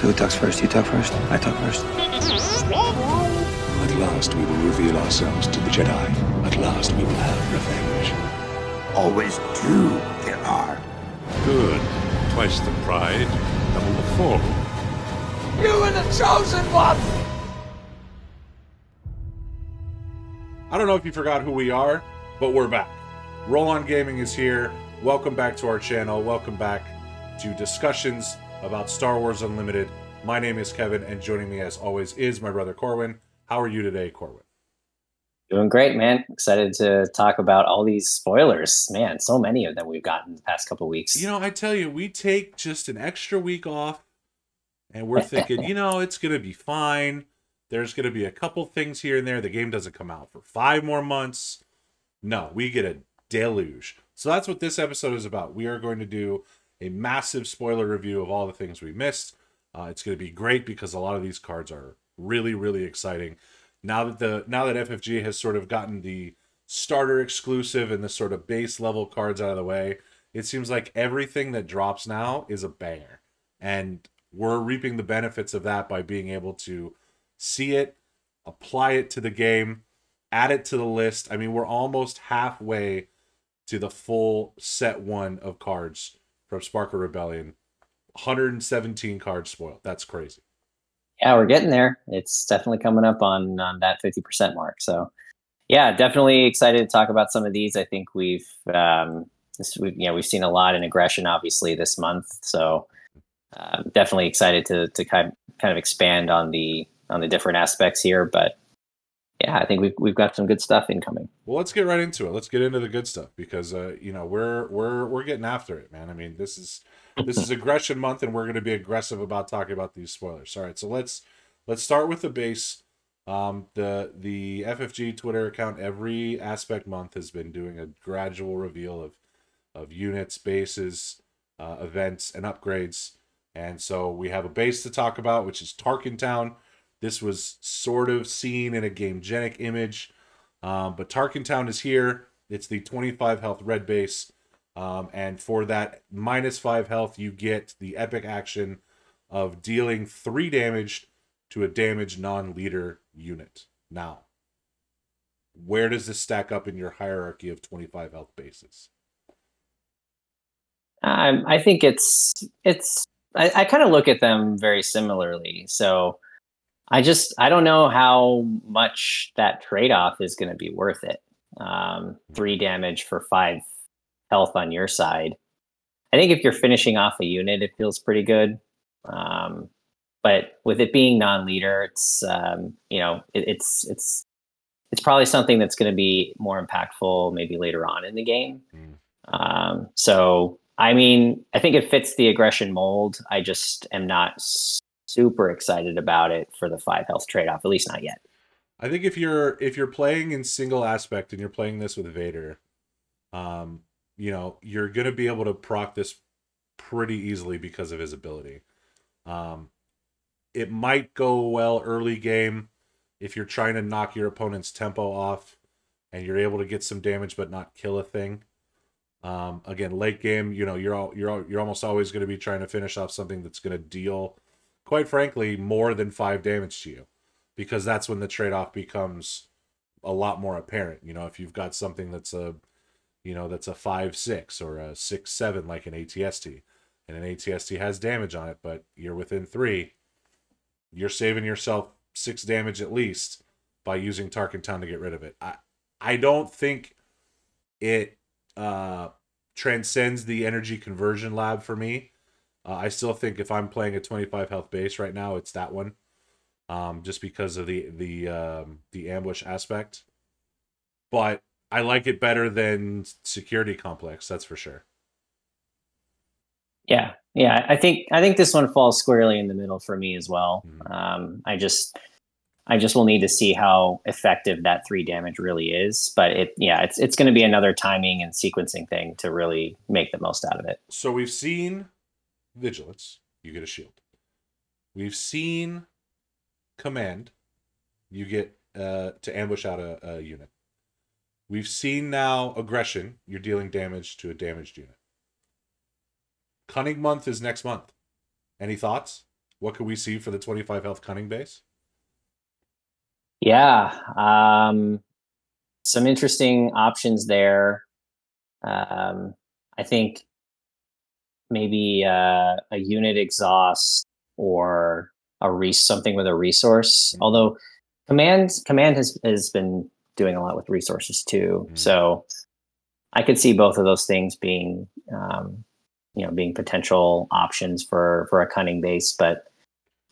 So who talks first? You talk first? I talk first. At last we will reveal ourselves to the Jedi. At last we will have revenge. Always two there are. Good. Twice the pride, double the fall. You are the chosen one! I don't know if you forgot who we are, but we're back. Roll On Gaming is here. Welcome back to our channel. Welcome back to discussions about Star Wars Unlimited. My name is Kevin, and joining me as always is my brother Corwin. How are you today, Corwin? Doing great, man. Excited to talk about all these spoilers. Man, so many of them we've gotten the past couple weeks. You know, I tell you, we take just an extra week off, and we're thinking, you know, it's going to be fine. There's going to be a couple things here and there. The game doesn't come out for five more months. No, we get a deluge. So that's what this episode is about. We are going to do a massive spoiler review of all the things we missed. Uh, it's going to be great because a lot of these cards are really, really exciting. Now that the now that FFG has sort of gotten the starter exclusive and the sort of base level cards out of the way, it seems like everything that drops now is a banger, and we're reaping the benefits of that by being able to see it, apply it to the game, add it to the list. I mean, we're almost halfway to the full set one of cards from Spark of Rebellion. 117 cards spoiled. That's crazy. Yeah, we're getting there. It's definitely coming up on on that 50% mark. So, yeah, definitely excited to talk about some of these. I think we've um this we've you know, we've seen a lot in aggression obviously this month. So, um, definitely excited to to kind kind of expand on the on the different aspects here, but yeah, I think we've we've got some good stuff incoming. Well, let's get right into it. Let's get into the good stuff because uh, you know we're we're we're getting after it, man. I mean, this is this is aggression month, and we're going to be aggressive about talking about these spoilers. All right, so let's let's start with the base. Um, the the FFG Twitter account every aspect month has been doing a gradual reveal of of units, bases, uh, events, and upgrades. And so we have a base to talk about, which is Tarkin Town. This was sort of seen in a Gamegenic image, um, but Tarkin Town is here. It's the 25 health red base. Um, and for that minus five health, you get the epic action of dealing three damage to a damaged non leader unit. Now, where does this stack up in your hierarchy of 25 health bases? Um, I think it's it's I, I kind of look at them very similarly. So I just I don't know how much that trade off is going to be worth it. Um, three damage for five health on your side. I think if you're finishing off a unit, it feels pretty good. Um, but with it being non-leader, it's um, you know it, it's it's it's probably something that's going to be more impactful maybe later on in the game. Mm. Um, so I mean, I think it fits the aggression mold. I just am not super excited about it for the five health trade off, at least not yet. I think if you're if you're playing in single aspect and you're playing this with Vader, um, you know, you're gonna be able to proc this pretty easily because of his ability. Um, it might go well early game if you're trying to knock your opponent's tempo off and you're able to get some damage but not kill a thing. Um, again, late game, you know, you're all, you're all, you're almost always going to be trying to finish off something that's going to deal, quite frankly, more than five damage to you, because that's when the trade off becomes a lot more apparent. You know, if you've got something that's a, you know, that's a five six or a six seven like an ATST, and an ATST has damage on it, but you're within three, you're saving yourself six damage at least by using Tarkin Town to get rid of it. I I don't think it uh, transcends the energy conversion lab for me. Uh, I still think if I'm playing a 25 health base right now, it's that one, um, just because of the the um, the ambush aspect. But I like it better than security complex. That's for sure. Yeah, yeah. I think I think this one falls squarely in the middle for me as well. Mhm. Um, I just I just will need to see how effective that three damage really is. But it yeah, it's it's going to be another timing and sequencing thing to really make the most out of it. So we've seen vigilance. You get a shield. We've seen command. You get uh, to ambush out a, a unit. We've seen now aggression. You're dealing damage to a damaged unit. Cunning month is next month. Any thoughts? what could we see for the 25 health cunning base? Yeah, um, some interesting options there. Um, I think maybe uh, a unit exhaust or a re- something with a resource. Mm-hmm. Although command command has has been doing a lot with resources too, Mhm. so I could see both of those things being um, you know being potential options for for a cunning base, but.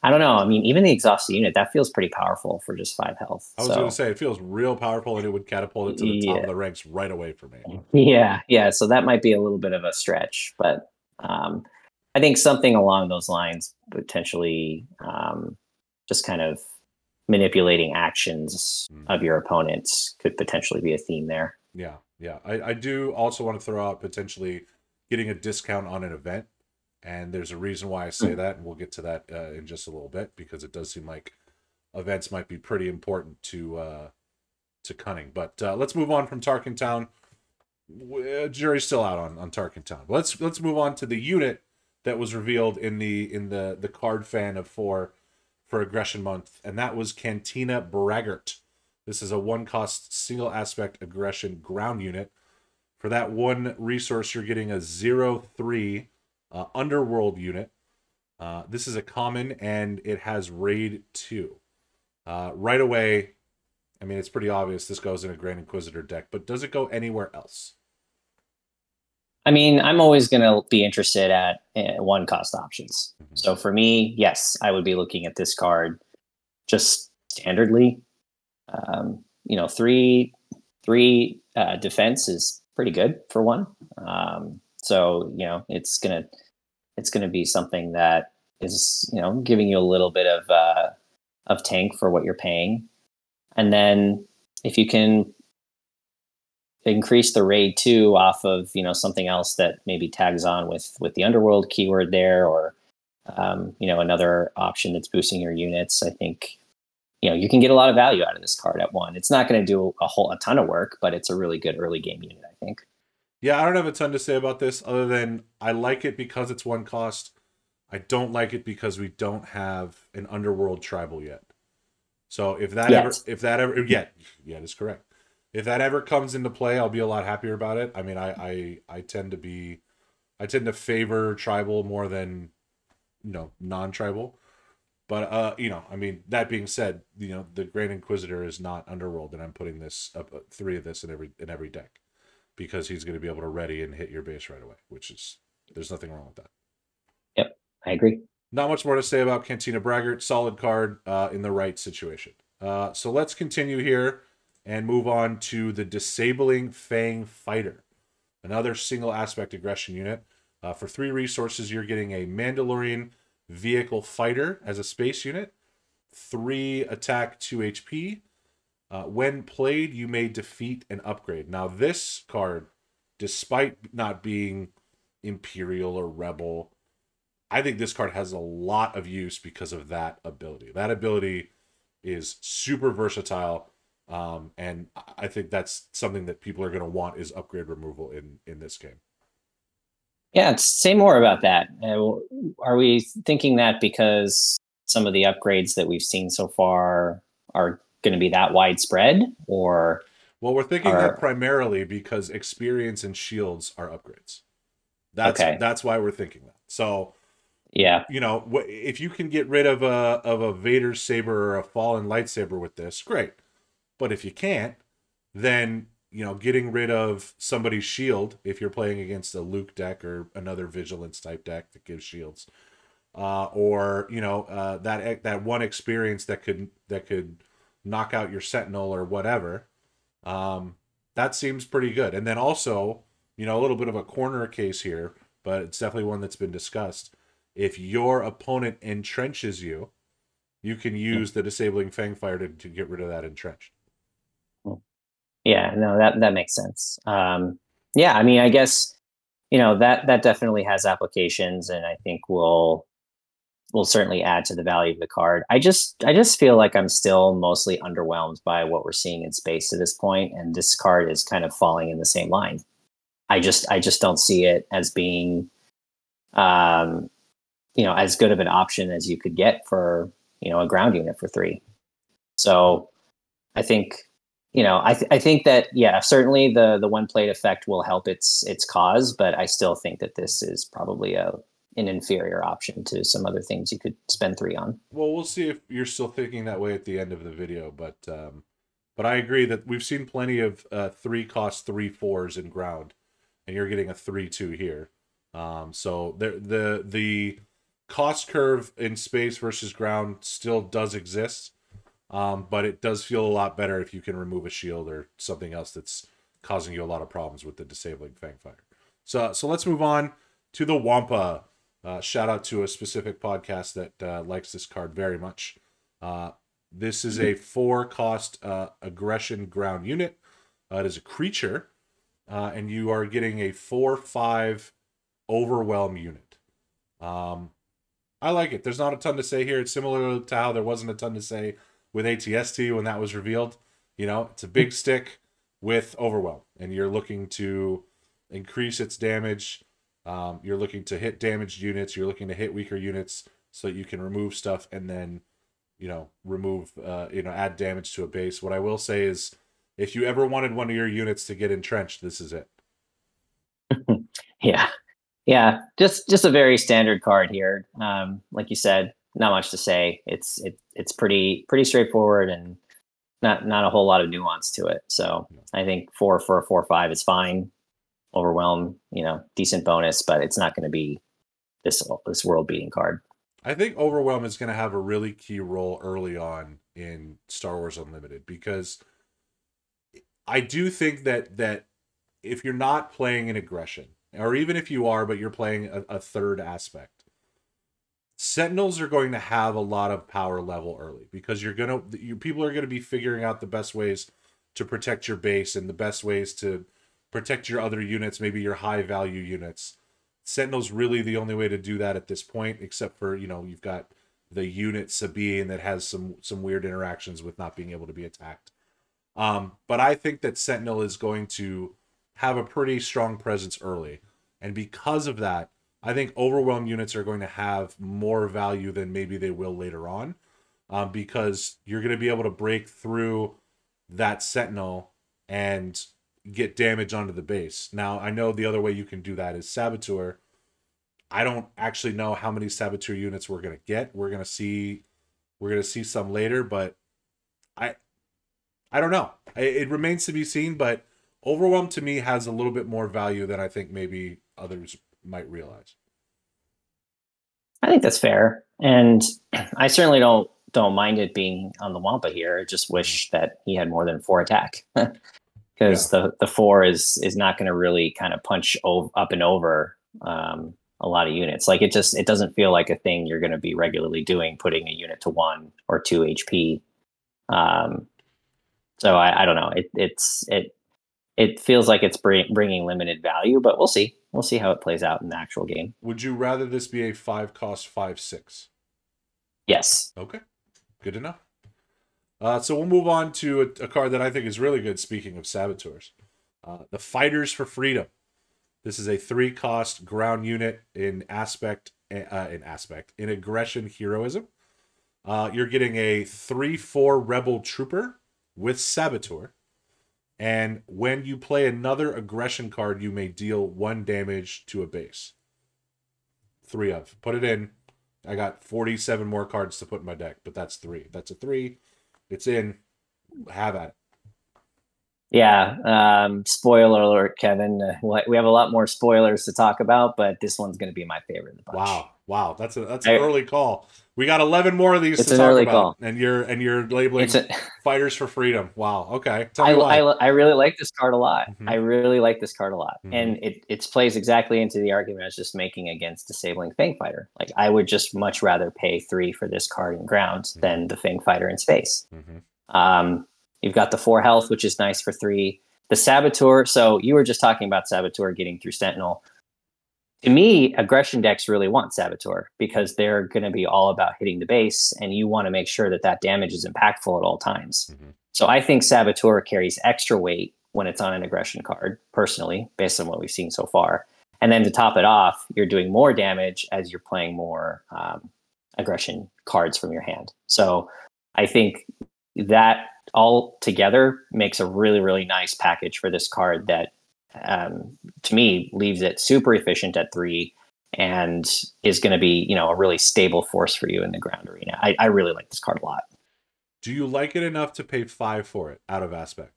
I don't know. I mean, even the exhausted unit that feels pretty powerful for just five health. I was so. going to say it feels real powerful and it would catapult it to the top of the ranks right away for me. Yeah, yeah. So that might be a little bit of a stretch, but um, I think something along those lines, potentially, um, just kind of manipulating actions Mm. of your opponents, could potentially be a theme there. Yeah, yeah. I, I do also want to throw out potentially getting a discount on an event. And there's a reason why I say that, and we'll get to that uh, in just a little bit because it does seem like events might be pretty important to uh, to Cunning. But uh, let's move on from Tarkin Town. Uh, Jury's still out on on Tarkin Town. Let's let's move on to the unit that was revealed in the in the the card fan of four for Aggression Month, and that was Cantina Braggart. This is a one cost single aspect aggression ground unit. For that one resource, you're getting a zero three uh, underworld unit. Uh, this is a common and it has raid two. Uh, right away, I mean, it's pretty obvious this goes in a Grand Inquisitor deck, but does it go anywhere else? I mean, I'm always going to be interested at uh, one cost options. So for me, yes, I would be looking at this card just standardly. Um, you know, three three uh, defense is pretty good for one. Um, so you know, it's gonna it's gonna be something that is you know giving you a little bit of uh, of tank for what you're paying, and then if you can increase the raid two off of you know something else that maybe tags on with with the underworld keyword there or um, you know another option that's boosting your units i think you know you can get a lot of value out of this card at one it's not going to do a whole a ton of work but it's a really good early game unit i think Yeah, I don't have a ton to say about this other than I like it because it's one cost. I don't like it because we don't have an underworld tribal yet. So if that Yet. ever if that ever yet yet is correct. If that ever comes into play, I'll be a lot happier about it. I mean, I I I tend to be I tend to favor tribal more than you know, non-tribal. But uh, you know, I mean, that being said, you know, the Grand Inquisitor is not underworld and I'm putting this up uh, 3 of this in every in every deck because he's going to be able to ready and hit your base right away, which is there's nothing wrong with that. Yep, I agree Not much more to say about Cantina Braggart. Solid card uh, in the right situation. Uh, so let's continue here and move on to the Disabling Fang Fighter, another single aspect aggression unit. Uh, for three resources, you're getting a Mandalorian Vehicle Fighter as a space unit, three attack, two HP. Uh, when played, you may defeat and upgrade. Now, this card, despite not being Imperial or Rebel, I think this card has a lot of use because of that ability. That ability is super versatile, um, and I- think that's something that people are going to want is upgrade removal in in this game. yeah say more about that uh, are we thinking that because some of the upgrades that we've seen so far are going to be that widespread or Well, we're thinking Are- that primarily because experience and shields are upgrades. That's Okay. that's why we're thinking that. So yeah you know, if you can get rid of a of a Vader saber or a fallen lightsaber with this, great. But if you can't, then you know, getting rid of somebody's shield if you're playing against a Luke deck or another vigilance type deck that gives shields, uh, or you know, uh, that that one experience that could that could knock out your sentinel or whatever. Um, that seems pretty good. And then also, you know, a little bit of a corner case here, but it's definitely one that's been discussed if your opponent entrenches you, you can use the disabling fang fighter to, to get rid of that entrenched. Yeah, no, that that makes sense. Um, yeah, I mean, I guess you know that that definitely has applications, and I think will will certainly add to the value of the card. I just I just feel like I'm still mostly underwhelmed by what we're seeing in space to this point, and this card is kind of falling in the same line. I just I just don't see it as being um, you know as good of an option as you could get for you know a ground unit for three. So I think you know I th- I think that yeah certainly the the when played effect will help its its cause, but I still think that this is probably a an inferior option to some other things you could spend three on. Well, we'll see if you're still thinking that way at the end of the video, but um, but I agree that we've seen plenty of uh, three cost three fours in ground, and you're getting a three two here. Um, so the the the cost curve in space versus ground still does exist, um, but it does feel a lot better if you can remove a shield or something else that's causing you a lot of problems with the disabling Fang Fighter. So so let's move on to the Wampa. Uh, shout out to a specific podcast that uh, likes this card very much. Uh, this is a four cost uh, aggression ground unit. Uh, it is a creature, uh, and you are getting a four five overwhelm unit. Um, I like it. There's not a ton to say here. It's similar to how there wasn't a ton to say with ATST when that was revealed. You know, it's a big stick with overwhelm, and you're looking to increase its damage. Um, you're looking to hit damaged units. You're looking to hit weaker units so that you can remove stuff and then you know remove uh, you know add damage to a base what i will say is if you ever wanted one of your units to get entrenched this is it Yeah, yeah, just just a very standard card here. Um, like you said, not much to say. It's it, it's pretty pretty straightforward and not not a whole lot of nuance to it. So I think four for a four five is fine. Overwhelm, you know, decent bonus, but it's not going to be this this world beating card. i think overwhelm is going to have a really key role early on in star wars unlimited because i do think that that if you're not playing an aggression or even if you are but you're playing a, a third aspect sentinels are going to have a lot of power level early because you're gonna you people are going to be figuring out the best ways to protect your base and the best ways to protect your other units maybe your high value units. Sentinel's really the only way to do that at this point except for you know you've got the unit sabine that has some some weird interactions with not being able to be attacked. Um but i think that sentinel is going to have a pretty strong presence early. And because of that I think overwhelm units are going to have more value than maybe they will later on, um, because you're going to be able to break through that sentinel and get damage onto the base. Now I know the other way you can do that is saboteur. I don't actually know how many saboteur units we're going to get. We're going to see we're going to see some later, but I I don't know. It, it remains to be seen, but overwhelm to me has a little bit more value than I think maybe others might realize. I think that's fair, and I certainly don't don't mind it being on the Wampa here. I just wish that he had more than four attack, because the the four is is not going to really kind of punch o- up and over um, a lot of units. Like it just it doesn't feel like a thing you're going to be regularly doing, putting a unit to one or two HP. Um, so I, I don't know. It it's it it feels like it's bring, bringing limited value, but we'll see. We'll see how it plays out in the actual game. Would you rather this be a five cost five six? Yes. Okay, good to know. Uh, so we'll move on to a, a card that I think is really good. Speaking of saboteurs, uh, the Fighters for Freedom. This is a three cost ground unit in aspect uh, in aspect in aggression heroism. Uh, you're getting a three four rebel trooper with saboteur. And when you play another aggression card, you may deal one damage to a base. Three of. Put it in. I got 47 more cards to put in my deck, but that's three. That's a three. It's in. Have at it. Yeah. Um, spoiler alert, Kevin. Uh, we- we have a lot more spoilers to talk about, but this one's going to be my favorite. of the bunch. Wow. Wow. That's a that's an I- early call. We got 11 more of these It's to an talk early about. call. And you're and you're labeling a, Fighters for Freedom. Wow. Okay. I. I, I really like this card a lot. Mhm. I really like this card a lot, Mhm. and it it plays exactly into the argument I was just making against disabling Fang Fighter. Like I would just much rather pay three for this card in ground Mhm. than the Fang Fighter in space. Mhm. Um, you've got the four health, which is nice for three. The Saboteur. So you were just talking about Saboteur getting through Sentinel. To me, aggression decks really want Saboteur because they're going to be all about hitting the base, and you want to make sure that that damage is impactful at all times. Mhm. So I think Saboteur carries extra weight when it's on an aggression card, personally, based on what we've seen so far. And then to top it off, you're doing more damage as you're playing more um, aggression cards from your hand. So I think that all together makes a really, really nice package for this card that um, to me leaves it super efficient at three and is going to be, you know, a really stable force for you in the ground arena. I, I really like this card a lot. Do you like it enough to pay five for it out of aspect?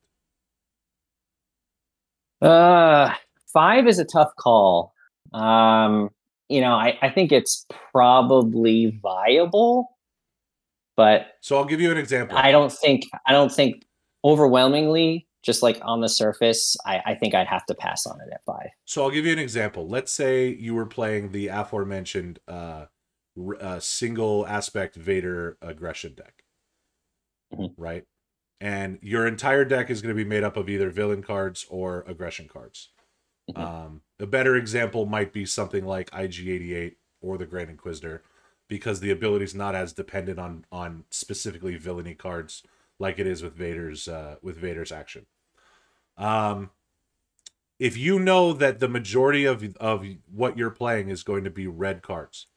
Uh, five is a tough call. Um, you know, I, I think it's probably viable, but So I'll give you an example. I don't think I don't think overwhelmingly, just like on the surface, I, I think I'd have to pass on it at five. So I'll give you an example. Let's say you were playing the aforementioned uh, r- uh, single aspect Vader aggression deck, Mhm. right? And your entire deck is going to be made up of either villain cards or aggression cards. Mhm. Um, a better example might be something like IG88 or the Grand Inquisitor, because the ability is not as dependent on on specifically villainy cards like it is with Vader's uh, with Vader's action. Um, if you know that the majority of of what you're playing is going to be red cards,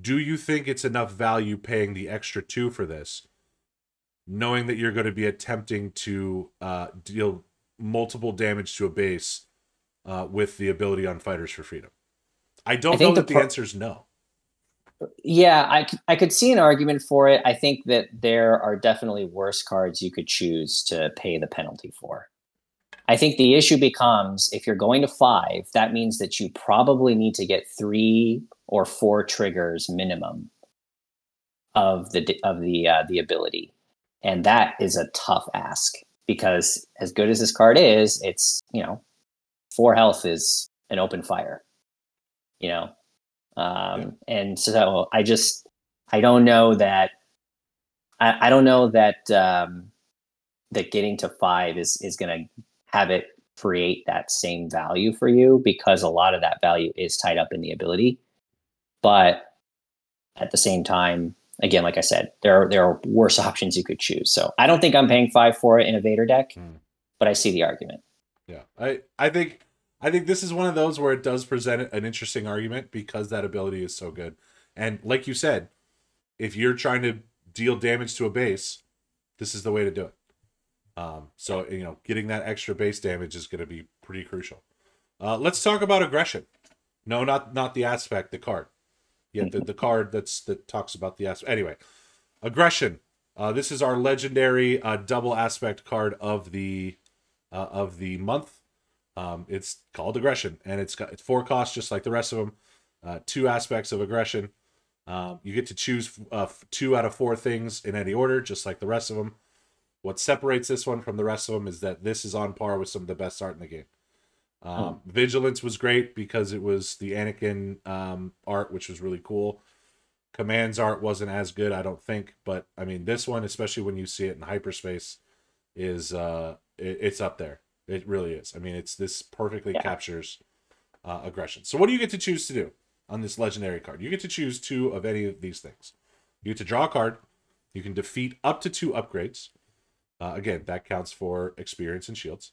do you think it's enough value paying the extra two for this, knowing that you're going to be attempting to uh, deal multiple damage to a base uh, with the ability on Fighters for Freedom? I don't I know the that the pro- answer is no. Yeah, I, I could see an argument for it. I think that there are definitely worse cards you could choose to pay the penalty for. I think the issue becomes if you're going to five, that means that you probably need to get three or four triggers minimum of the of the uh, the ability, and that is a tough ask because as good as this card is, it's you know four health is an open fire, you know, um, and so I just I don't know that I, I don't know that um, that getting to five is is going to have it create that same value for you because a lot of that value is tied up in the ability, but at the same time, again, like I said, there are there are worse options you could choose. So I don't think I'm paying five for it in a Vader deck, Hmm. but I see the argument. Yeah, I I think I think this is one of those where it does present an interesting argument because that ability is so good. And like you said, if you're trying to deal damage to a base, this is the way to do it. Um, so you know, getting that extra base damage is going to be pretty crucial. Uh, let's talk about aggression. No, not not the aspect, the card. Yeah, the, the card that's that talks about the aspect. Anyway, aggression. Uh, this is our legendary uh, double aspect card of the uh, of the month. Um, it's called aggression, and it's got it's four costs just like the rest of them. Uh, two aspects of aggression. Um, you get to choose uh, two out of four things in any order, just like the rest of them. What separates this one from the rest of them is that this is on par with some of the best art in the game. Um, Vigilance was great because it was the Anakin um, art, which was really cool. Command's art wasn't as good, I don't think, but I mean, this one, especially when you see it in hyperspace, is uh, it, it's up there. It really is. I mean, it's this perfectly Yeah. captures uh, aggression. So, what do you get to choose to do on this legendary card? You get to choose two of any of these things. You get to draw a card. You can defeat up to two upgrades. Uh, again, that counts for experience and shields.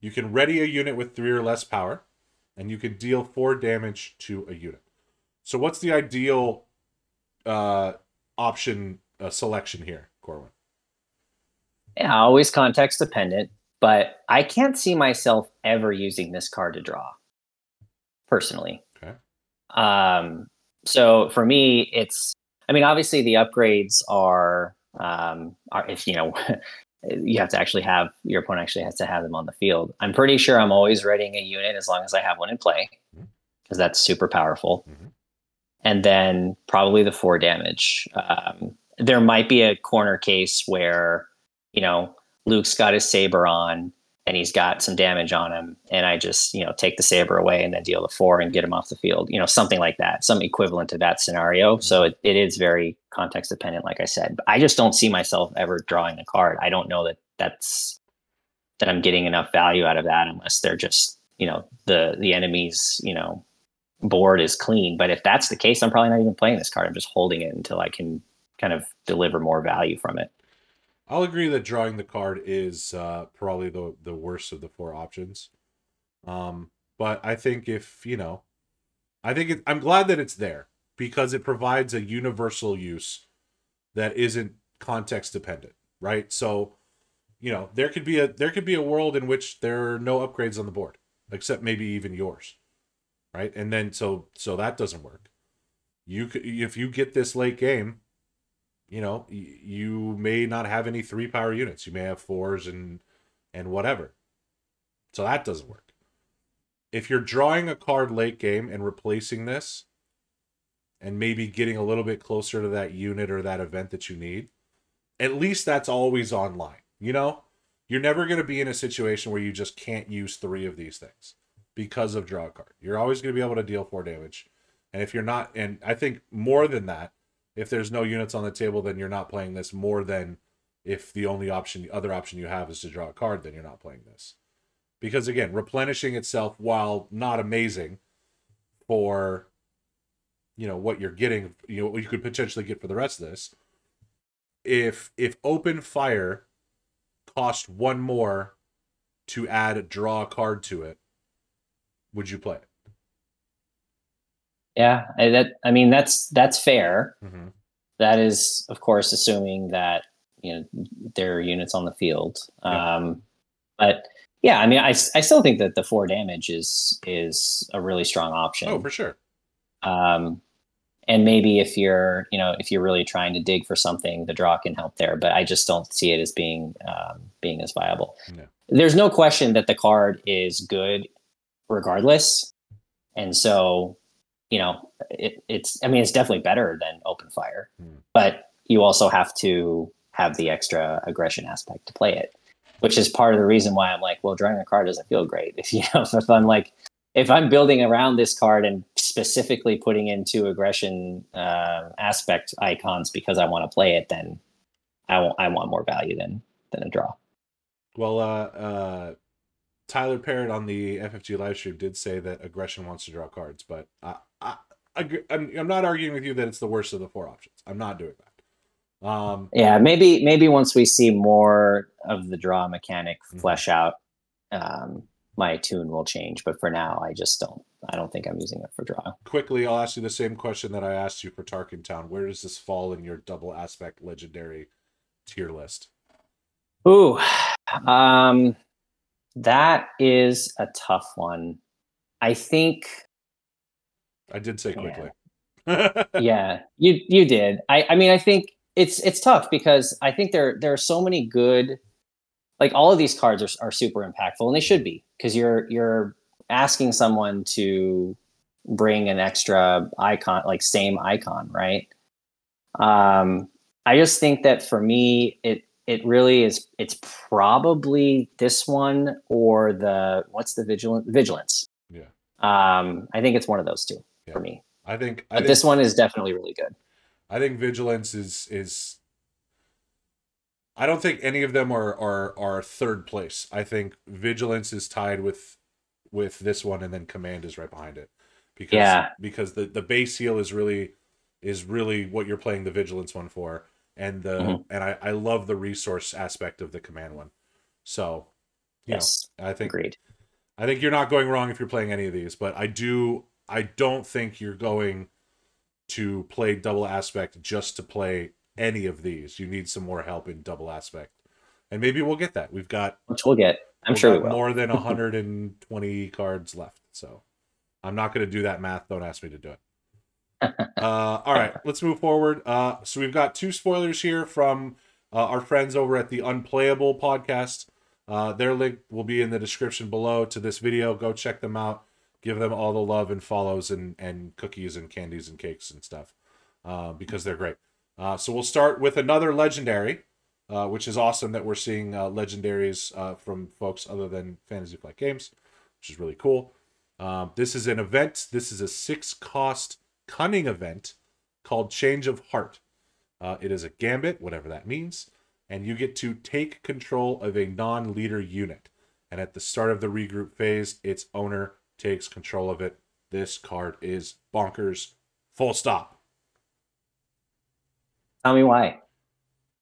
You can ready a unit with three or less power, and you can deal four damage to a unit. So, what's the ideal uh, option uh, selection here, Corwin? Yeah, always context dependent, but I can't see myself ever using this card to draw personally. Okay. Um, so for me, it's, I mean, obviously the upgrades are, um, are if you know, you have to actually have your opponent actually has to have them on the field. I'm pretty sure I'm always readying a unit as long as I have one in play because that's super powerful. Mhm. And then probably the four damage. Um, there might be a corner case where, you know, Luke's got his saber on and he's got some damage on him, and I just, you know, take the saber away and then deal the four and get him off the field. You know, something like that, some equivalent to that scenario. Mm-hmm. So it, it is very context dependent, like I said. But I just don't see myself ever drawing the card. I don't know that that's that I'm getting enough value out of that unless they're just, you know, the the enemy's, you know, board is clean. But if that's the case, I'm probably not even playing this card. I'm just holding it until I can kind of deliver more value from it. I'll agree that drawing the card is uh, probably the the worst of the four options. Um, but I think if you know, I think it, I'm glad that it's there because it provides a universal use that isn't context dependent, right? So, you know, there could be a there could be a world in which there are no upgrades on the board, except maybe even yours, right? And then so so that doesn't work. You could if you get this late game, you know, y- you may not have any three power units. You may have fours and and whatever. So that doesn't work. If you're drawing a card late game and replacing this and maybe getting a little bit closer to that unit or that event that you need, at least that's always online. You know, you're never going to be in a situation where you just can't use three of these things because of draw a card. You're always going to be able to deal four damage. And if you're not, and I think more than that, if there's no units on the table, then you're not playing this more than if the only option, the other option you have is to draw a card, then you're not playing this. Because again, replenishing itself, while not amazing for you know what you're getting, you know what you could potentially get for the rest of this. If if open fire cost one more to add draw a card to it, would you play it? Yeah, I, that I mean that's that's fair. Mm-hmm. That is, of course, assuming that you know there are units on the field. Yeah. Um, but yeah, I mean, I, I still think that the four damage is is a really strong option. Oh, for sure. um, and maybe if you're you know if you're really trying to dig for something, the draw can help there. But I just don't see it as being um, being as viable. No. There's no question that the card is good, regardless, and so you know it, it's I mean it's definitely better than open fire, Hmm. but you also have to have the extra aggression aspect to play it, which is part of the reason why I'm like, well, drawing a card doesn't feel great. If you know if I'm like if I'm building around this card and specifically putting into aggression uh, aspect icons because I want to play it, then I want I want more value than than a draw. Well, uh, uh, Tyler Parrott on the FFG live stream did say that aggression wants to draw cards, but I, I, agree, I'm, I'm not arguing with you that it's the worst of the four options. I'm not doing that. Um, Yeah, maybe maybe once we see more of the draw mechanic Mhm. flesh out, um, my tune will change. But for now, I just don't. I don't think I'm using it for draw. quickly, I'll ask you the same question that I asked you for Tarkin Town. Where does this fall in your double aspect legendary tier list? Ooh, um, that is a tough one. I think I did say Yeah. quickly. yeah you you did i i mean i think it's it's tough because i think there there are so many good like all of these cards are, are super impactful and they should be because you're you're asking someone to bring an extra icon like same icon right um i just think that for me it it really is it's probably this one or the what's the vigilant vigilance Yeah. um i think it's one of those two Yeah. for me I think I but think, this one is definitely really good. I think vigilance is is. I don't think any of them are are are third place. I think vigilance is tied with with this one, and then command is right behind it. Because Yeah. because the the base heal is really is really what you're playing the vigilance one for, and the Mhm. and I I love the resource aspect of the command one. So, you Yes, know, I think agreed. I think you're not going wrong if you're playing any of these, but I do I don't think you're going to play double aspect just to play any of these. You need some more help in double aspect. And maybe we'll get that. We've got Which we'll get. I'm we've sure we will. more than 120 cards left. So I'm not going to do that math. Don't ask me to do it. Uh, all right, let's move forward. Uh, so we've got two spoilers here from uh, our friends over at the Unplayable podcast. Uh, their link will be in the description below to this video. Go check them out. Give them all the love and follows and, and cookies and candies and cakes and stuff uh, because they're great. Uh, so we'll start with another legendary, which is awesome that we're seeing legendaries from folks other than Fantasy Flight Games, which is really cool. Um, this is an event. This is a six cost cunning event called Change of Heart. Uh, it is a gambit, whatever that means, and you get to take control of a non leader unit. And at the start of the regroup phase, its owner takes control of it. This card is bonkers. Full stop. Tell me why.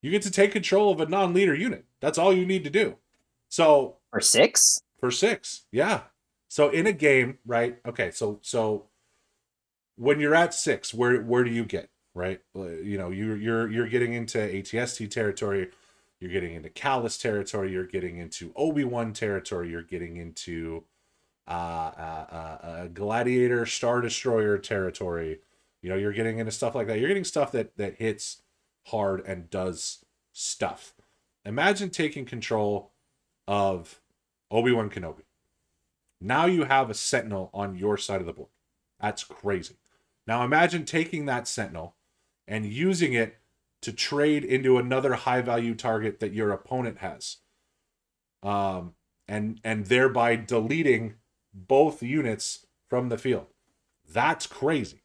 You get to take control of a non leader unit. That's all you need to do. So For six? for six, yeah. So in a game, right? Okay, so so when you're at six, where where do you get right? You know, you're you're you're getting into ATST territory, you're getting into Kallus territory, you're getting into Obi Wan territory, you're getting into uh, uh, uh, uh, Gladiator Star Destroyer territory. You know, you're getting into stuff like that. You're getting stuff that that hits hard and does stuff. Imagine taking control of Obi Wan Kenobi. Now you have a Sentinel on your side of the board. That's crazy. Now imagine taking that Sentinel and using it to trade into another high value target that your opponent has. Um, and and thereby deleting both units from the field. That's crazy.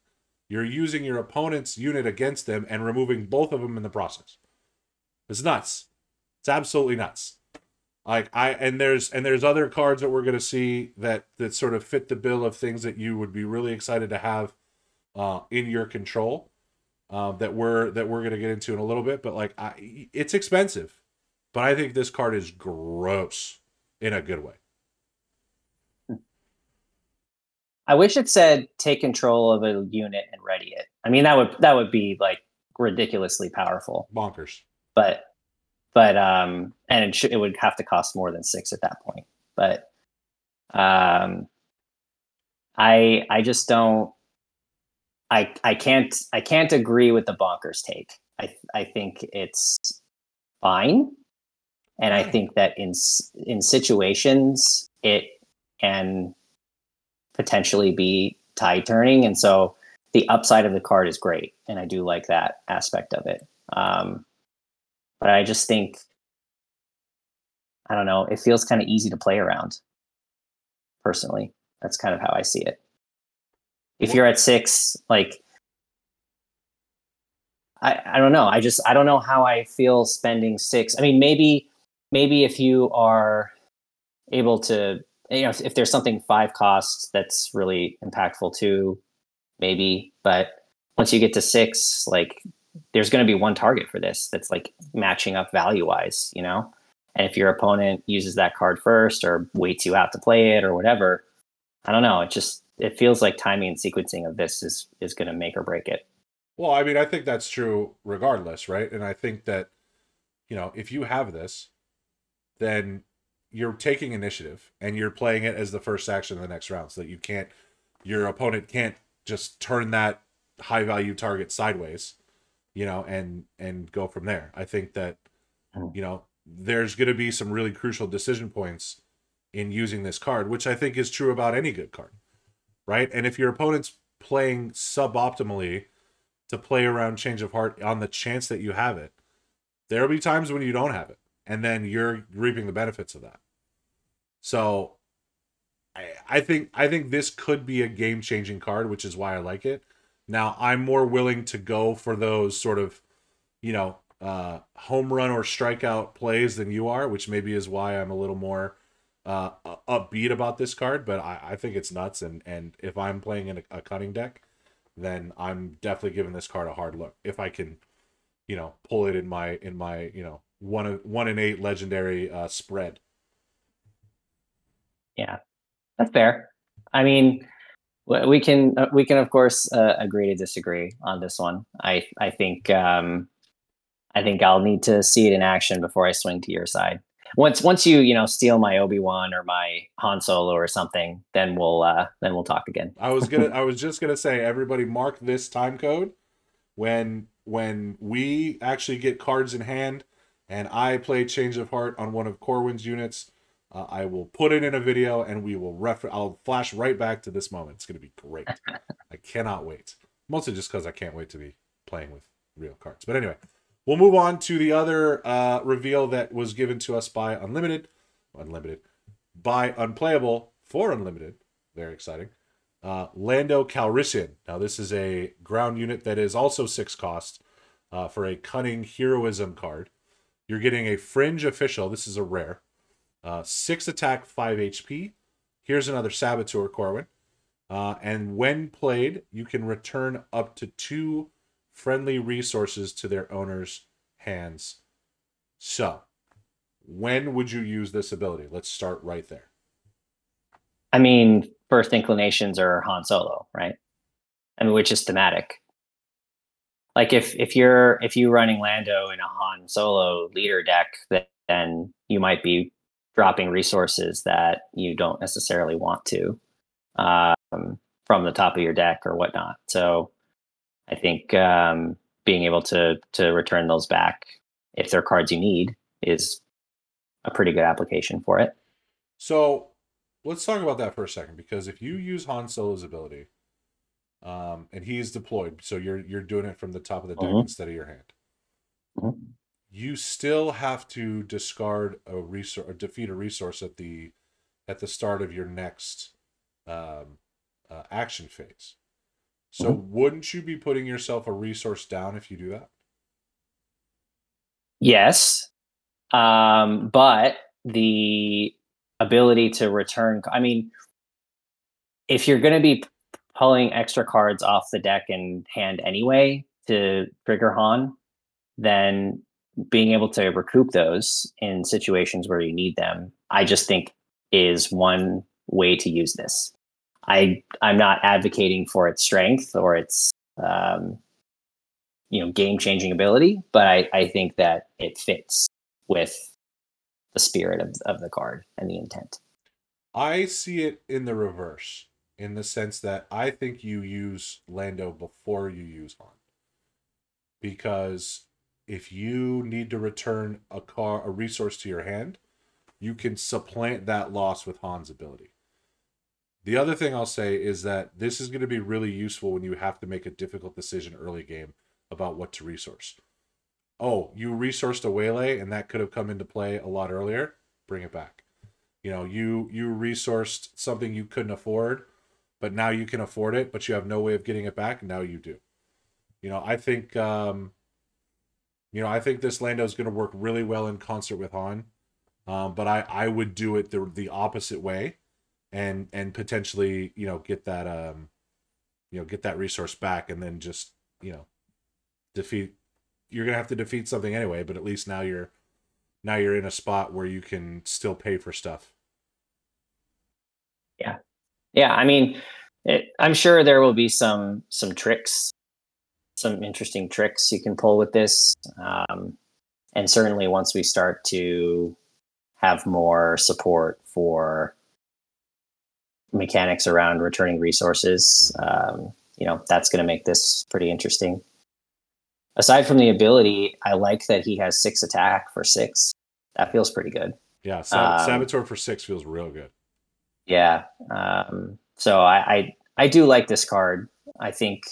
You're using your opponent's unit against them and removing both of them in the process. It's nuts. It's absolutely nuts. Like I and there's and there's other cards that we're gonna see that that sort of fit the bill of things that you would be really excited to have uh, in your control. Uh, that we're that we're gonna get into in a little bit, but like I, it's expensive, but I think this card is gross in a good way. I wish it said take control of a unit and ready it. I mean, that would that would be like ridiculously powerful. Bonkers. But but um, and it should it would have to cost more than six at that point. But um, I I just don't. I I can't I can't agree with the bonkers take. I I think it's fine, and I think that in in situations it can potentially be tie turning, and so the upside of the card is great, and I do like that aspect of it. Um, but I just think I don't know. It feels kind of easy to play around. Personally, that's kind of how I see it. If you're at six, like I, I don't know. I just I don't know how I feel spending six. I mean, maybe maybe if you are able to, you know, if, if there's something five costs that's really impactful too, maybe. But once you get to six, like there's going to be one target for this that's like matching up value wise, you know. And if your opponent uses that card first or waits you out to play it or whatever, I don't know. It just it feels like timing and sequencing of this is is going to make or break it. Well, I mean, I think that's true regardless, right? And I think that, you know, if you have this, then you're taking initiative and you're playing it as the first action of the next round so that you can't, your opponent can't just turn that high value target sideways, you know, and, and go from there. I think that, Mm. you know, there's going to be some really crucial decision points in using this card, which I think is true about any good card, right? And if your opponent's playing suboptimally, to play around change of heart on the chance that you have it. There'll be times when you don't have it, and then you're reaping the benefits of that. So I, I think I think this could be a game changing card, which is why I like it. Now I'm more willing to go for those sort of, you know, uh, home run or strikeout plays than you are, which maybe is why I'm a little more uh, upbeat about this card. But I, I think it's nuts, and and if I'm playing in a, a cunning deck, then I'm definitely giving this card a hard look. If I can, you know, pull it in my in my you know one of one in eight legendary uh, spread. Yeah, that's fair. I mean, we can uh, we can of course uh, agree to disagree on this one. I I think um, I think I'll need to see it in action before I swing to your side. Once once you you know steal my Obi Wan or my Han Solo or something, then we'll uh, then we'll talk again. I was gonna I was just gonna say everybody mark this time code when when we actually get cards in hand and I play Change of Heart on one of Corwin's units. Uh, I will put it in a video and we will refer. I'll flash right back to this moment. It's gonna be great. I cannot wait. Mostly just because I can't wait to be playing with real cards. But anyway, we'll move on to the other uh, reveal that was given to us by Unlimited, Unlimited, by Unplayable for Unlimited. Very exciting. Uh, Lando Calrissian. Now this is a ground unit that is also six cost uh, for a cunning heroism card. You're getting a fringe official. This is a rare. Uh, six attack, five HP. Here's another saboteur, Corwin. Uh, and when played, you can return up to two friendly resources to their owner's hands. So, when would you use this ability? Let's start right there. I mean, first inclinations are Han Solo, right? I mean, which is thematic. Like if if you're if you're running Lando in a Han Solo leader deck, then you might be dropping resources that you don't necessarily want to um, from the top of your deck or whatnot. So I think um, being able to to return those back if they're cards you need is a pretty good application for it. So let's talk about that for a second because if you use Han Solo's ability, um, and he's deployed, so you're you're doing it from the top of the deck Mhm. instead of your hand. Mhm. You still have to discard a resource or defeat a resource at the at the start of your next um, uh, action phase. So wouldn't you be putting yourself a resource down if you do that? Yes, um, but the ability to return. I mean, if you're going to be pulling extra cards off the deck and hand anyway to trigger Han, then being able to recoup those in situations where you need them, I just think is one way to use this. I I'm not advocating for its strength or its um, you know game changing ability, but I, I think that it fits with the spirit of, of the card and the intent. I see it in the reverse, in the sense that I think you use Lando before you use Han. Because if you need to return a car a resource to your hand, you can supplant that loss with Han's ability. The other thing I'll say is that this is going to be really useful when you have to make a difficult decision early game about what to resource. Oh, you resourced a waylay and that could have come into play a lot earlier. Bring it back you know you you resourced something you couldn't afford but now you can afford it but you have no way of getting it back now you do you know i think um you know i think this lando is going to work really well in concert with han um but i i would do it the the opposite way and and potentially you know get that um you know get that resource back and then just you know defeat you're gonna have to defeat something anyway but at least now you're now you're in a spot where you can still pay for stuff Yeah, Yeah. I mean, it, I'm sure there will be some some tricks, some interesting tricks you can pull with this, um, and certainly once we start to have more support for mechanics around returning resources, um, you know, that's going to make this pretty interesting. Aside from the ability, I like that he has six attack for six. That feels pretty good. Yeah, Sab- Um, Saboteur for six feels real good. Yeah. Um, so I, I I do like this card. I think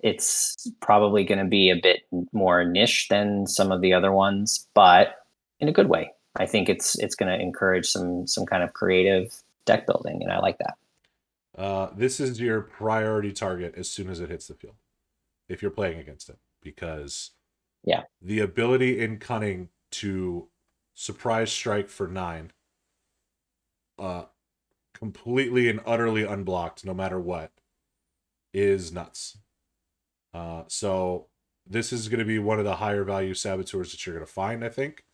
it's probably going to be a bit more niche than some of the other ones, but in a good way. I think it's it's going to encourage some some kind of creative deck building, and I like that. Uh, this is your priority target as soon as it hits the field, if you're playing against it, because Yeah. the ability in cunning to surprise strike for nine, uh, completely and utterly unblocked, no matter what, is nuts. Uh, so this is going to be one of the higher value saboteurs that you're going to find, I think.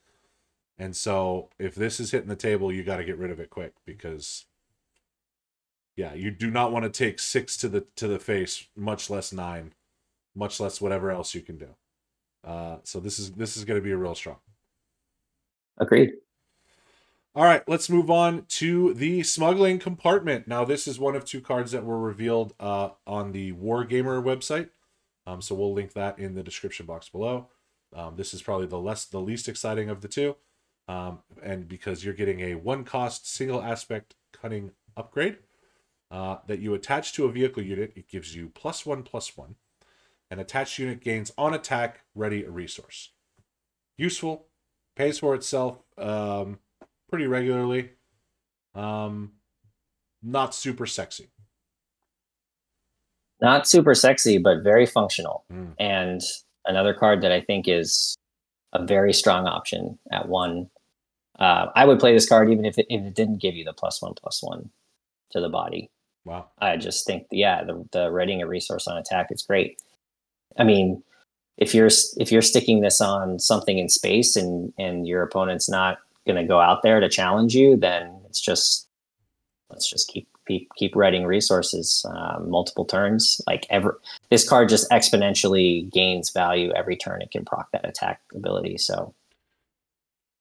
And so if this is hitting the table, you got to get rid of it quick because yeah, you do not want to take six to the to the face, much less nine, much less whatever else you can do. Uh, so this is this is going to be a real strong. Agreed. All right, let's move on to the smuggling compartment. Now, this is one of two cards that were revealed uh, on the Wargamer website. Um, so we'll link that in the description box below. Um, this is probably the less the least exciting of the two, um, and because you're getting a one cost single aspect cunning upgrade uh, that you attach to a vehicle unit, it gives you plus one plus one. An attached unit gains on attack ready a resource. Useful, pays for itself. Um, pretty regularly. Um, not super sexy. Not super sexy, but very functional. Mm. And another card that I think is a very strong option at one. Uh, I would play this card even if it, if it didn't give you the plus one plus one to the body. Wow. I just think, yeah, the the readying a resource on attack is great. I mean, if you're if you're sticking this on something in space and and your opponent's not going to go out there to challenge you, then it's just let's just keep keep keep writing resources um, multiple turns. Like ever, this card just exponentially gains value every turn. It can proc that attack ability. So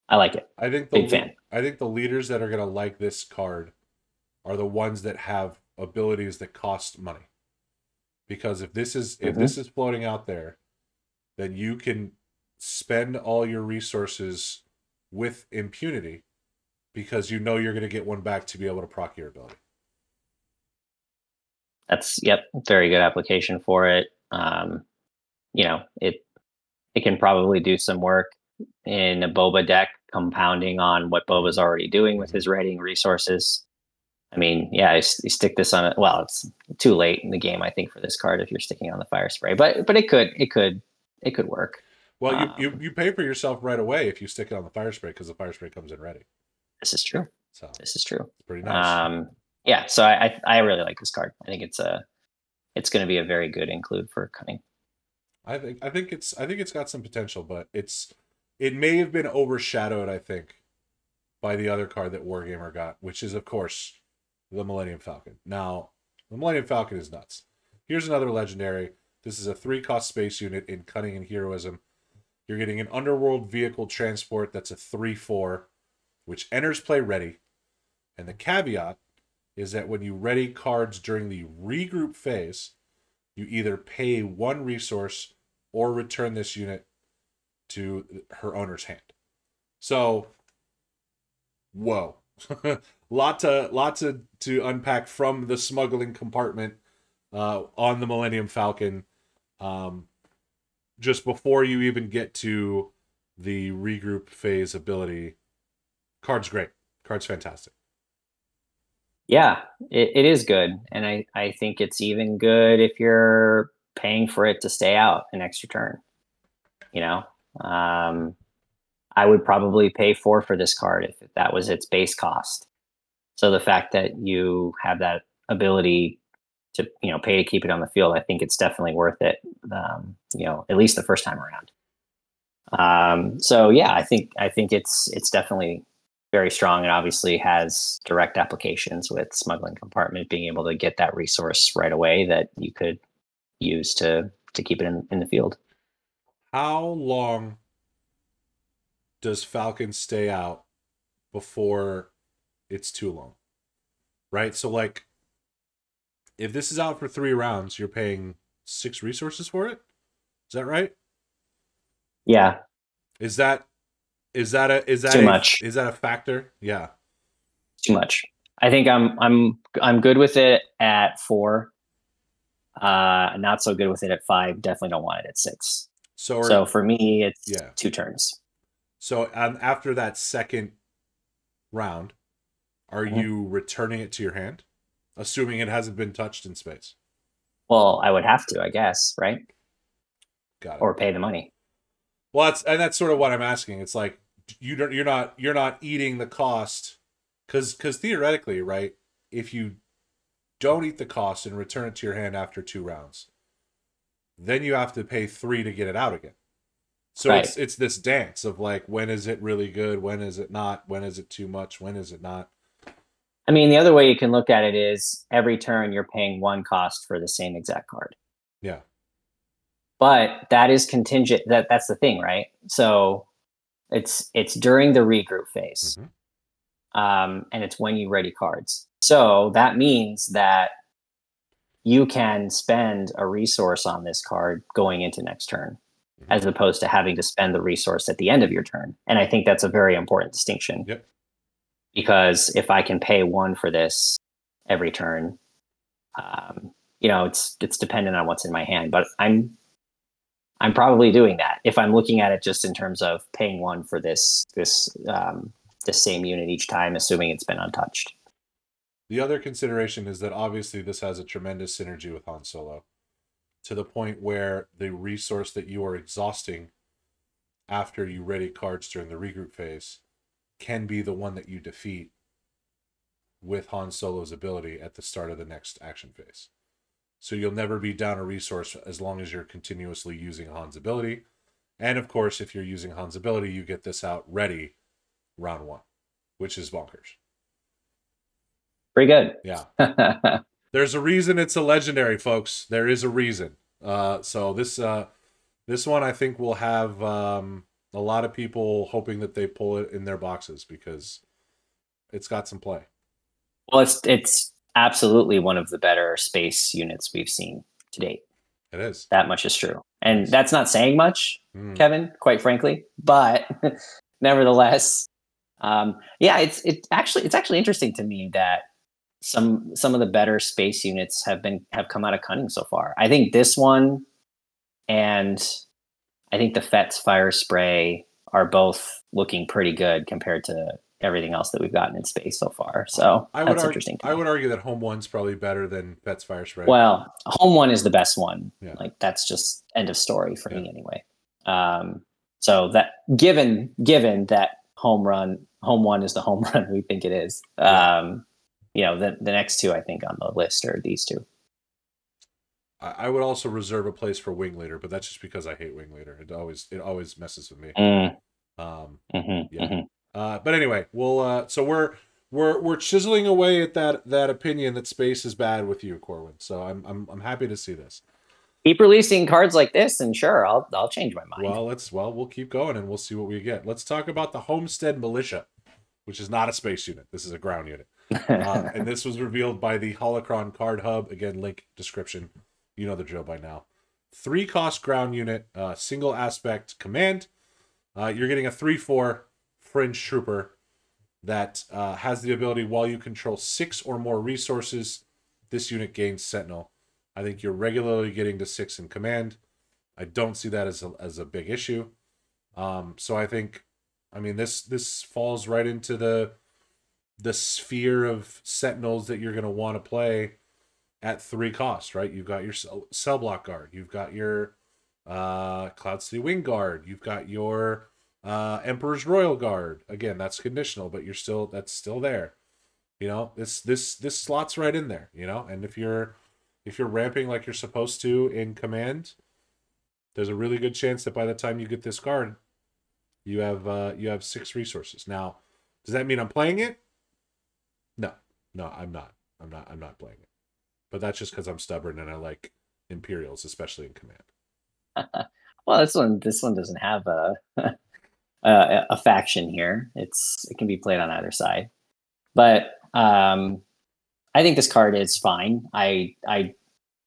I like it. I think the Big fan. I think the leaders that are gonna like this card are the ones that have abilities that cost money. Because if this is if Mhm. this is floating out there, then you can spend all your resources with impunity because you know you're gonna get one back to be able to proc your ability. That's yep, very good application for it. Um, you know, it it can probably do some work in a Boba deck, compounding on what Boba's already doing with his writing resources. I mean, yeah, s- you stick this on it. Well, it's too late in the game, I think, for this card if you're sticking on the fire spray. But but it could it could it could work. Well, you, Um, you you pay for yourself right away if you stick it on the fire spray because the fire spray comes in ready. This is true. So This is true. pretty nice. Um, yeah, so I, I I really like this card. I think it's a it's going to be a very good include for cunning. I think I think it's I think it's got some potential, but it's it may have been overshadowed, I think, by the other card that Wargamer got, which is of course the Millennium Falcon. Now, the Millennium Falcon is nuts. Here's another legendary. This is a three cost space unit in cunning and heroism. You're getting an underworld vehicle transport that's a 3 4, which enters play ready. And the caveat is that when you ready cards during the regroup phase, you either pay one resource or return this unit to her owner's hand. So, whoa, lot to lot to to unpack from the smuggling compartment uh, on the Millennium Falcon. Um, just before you even get to the regroup phase ability, card's great. Card's fantastic. Yeah, it, it is good, and I I think it's even good if you're paying for it to stay out an extra turn. You know, um, I would probably pay four for this card if that was its base cost. So the fact that you have that ability to you know pay to keep it on the field, I think it's definitely worth it. Um, you know, at least the first time around. Um, so yeah, I think I think it's it's definitely very strong and obviously has direct applications with smuggling compartment being able to get that resource right away that you could use to to keep it in, in the field How long does Falcon stay out before it's too long? Right? So like if this is out for 3 rounds, you're paying 6 resources for it? Is that right? yeah Is that is that a is that Too a, much. Is that a factor? Yeah. too much i think i'm i'm i'm good with it at four uh not so good with it at five definitely don't want it at six So, are, so for me it's Yeah. two turns so um, after that second round, are Mhm. you returning it to your hand, assuming it hasn't been touched in space? well i would have to i guess right Got it. or pay the money Well, that's and that's sort of what I'm asking. It's like you don't you're not you're not eating the cost because because theoretically, right? If you don't eat the cost and return it to your hand after two rounds, then you have to pay three to get it out again. So Right. it's it's this dance of like when is it really good, when is it not, when is it too much, when is it not? I mean, the other way you can look at it is every turn you're paying one cost for the same exact card. Yeah. But that is contingent. That that's the thing, right? So it's it's during the regroup phase, Mhm. um, and it's when you ready cards. So that means that you can spend a resource on this card going into next turn, Mhm. as opposed to having to spend the resource at the end of your turn. And I think that's a very important distinction Yep. because if I can pay one for this every turn, um, you know, it's it's dependent on what's in my hand. But I'm I'm probably doing that if I'm looking at it just in terms of paying one for this this um, this same unit each time, assuming it's been untouched. The other consideration is that obviously this has a tremendous synergy with Han Solo to the point where the resource that you are exhausting after you ready cards during the regroup phase can be the one that you defeat with Han Solo's ability at the start of the next action phase. So you'll never be down a resource as long as you're continuously using Han's ability. And of course, if you're using Han's ability, you get this out ready round one, which is bonkers. Pretty good. Yeah. There's a reason it's a legendary, folks. There is a reason. Uh, so this uh, this one I think will have um, a lot of people hoping that they pull it in their boxes because it's got some play. well, it's it's absolutely one of the better space units we've seen to date. It is. That much is true, and that's not saying much, Mm. Kevin. Quite frankly, but nevertheless, um, yeah, it's it actually it's actually interesting to me that some some of the better space units have been have come out of cunning so far. I think this one and I think the Fett's fire spray are both looking pretty good compared to everything else that we've gotten in space so far. So I would that's argue, interesting. I would argue that home one's probably better than Fett's Fire Spray. Well, home one is the best one. Yeah. Like that's just end of story for me anyway. Um, so that given given that home run, home one is the home run we think it is. Um, you know, the the next two I think on the list are these two. I, would also reserve a place for Wing Leader, but that's just because I hate Wing Leader. It always it always messes with me. Mm, Um, mhm, Yeah. mhm. Uh, but anyway, we'll uh, so we're we're we're chiseling away at that that opinion that space is bad with you, Corwin. So I'm I'm I'm happy to see this. Keep releasing cards like this, and sure, I'll I'll change my mind. Well, let's well we'll keep going and we'll see what we get. Let's talk about the Homestead Militia, which is not a space unit. This is a ground unit, uh, and this was revealed by the Holocron Card Hub. Again, link description. You know the drill by now. Three cost ground unit, uh, single aspect command. Uh, you're getting a three four fringe trooper that uh, has the ability while you control six or more resources, this unit gains Sentinel. I think you're regularly getting to six in command. I don't see that as a, as a big issue. Um, so I think, I mean this this falls right into the the sphere of Sentinels that you're going to want to play at three cost, right? You've got your cell, cell block guard, you've got your uh, Cloud City Wing guard, you've got your uh, Emperor's Royal Guard. Again, that's conditional, but you're still that's still there. You know, this this this slots right in there. You know, and if you're if you're ramping like you're supposed to in command, there's a really good chance that by the time you get this card, you have uh, you have six resources. Now, does that mean I'm playing it? No, I'm not. I'm not. I'm not playing it. But that's just because I'm stubborn and I like Imperials, especially in command. well, this one this one doesn't have a a, a faction here. It's it can be played on either side, but um, I think this card is fine. I I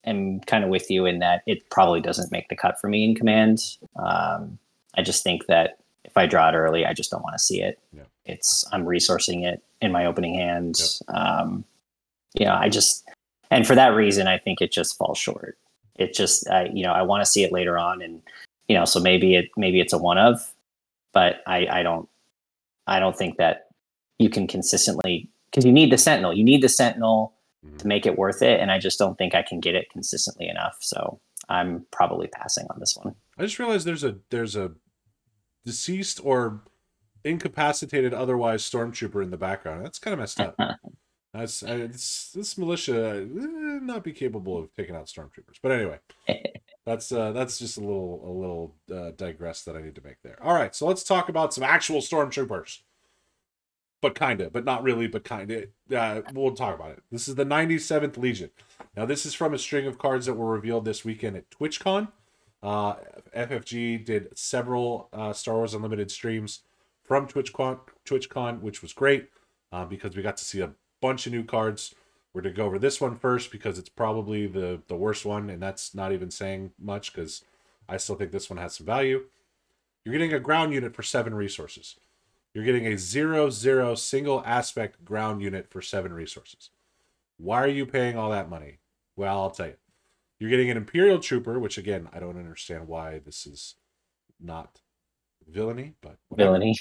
am kind of with you in that it probably doesn't make the cut for me in command. Um, I just think that if I draw it early, I just don't want to see it. Yeah. It's I'm resourcing it in my opening hand. Um, you know, I just and for that reason, I think it just falls short. It just I you know I want to see it later on, and you know so maybe it maybe it's a one of, but I I don't I don't think that you can consistently because you need the sentinel. You need the sentinel Mhm. to make it worth it, and I just don't think I can get it consistently enough. So I'm probably passing on this one. I just realized there's a there's a deceased or incapacitated otherwise stormtrooper in the background. That's kind of messed up. That's it's, this militia uh, not be capable of taking out stormtroopers. But anyway, that's uh, that's just a little a little uh, digress that I need to make there. All right, so let's talk about some actual stormtroopers. But kinda, but not really, but kinda. Uh, we'll talk about it. This is the 97th Legion. Now, this is from a string of cards that were revealed this weekend at TwitchCon. Uh, FFG did several uh, Star Wars Unlimited streams from TwitchCon, TwitchCon, which was great uh, because we got to see a bunch of new cards. We're going to go over this one first because it's probably the the worst one, and that's not even saying much because I still think this one has some value. You're getting a ground unit for seven resources. You're getting a zero zero single aspect ground unit for seven resources. Why are you paying all that money? Well, I'll tell you. You're getting an Imperial Trooper, which again, I don't understand why this is not villainy, but whatever. Villainy.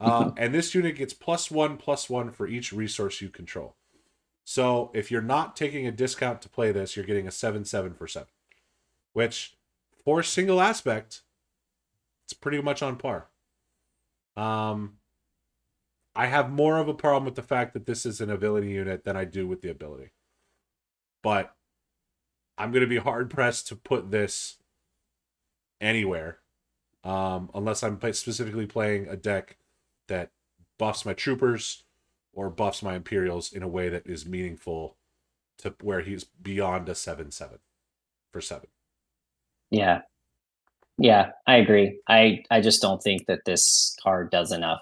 Uh, and this unit gets plus one, plus one for each resource you control. So if you're not taking a discount to play this, you're getting a 7 7 for 7, which for single aspect, it's pretty much on par. Um, I have more of a problem with the fact that this is an ability unit than I do with the ability. But I'm going to be hard pressed to put this anywhere um, unless I'm specifically playing a deck that buffs my troopers or buffs my Imperials in a way that is meaningful to where he's beyond a seven seven for seven. Yeah. Yeah, I agree. I I just don't think that this card does enough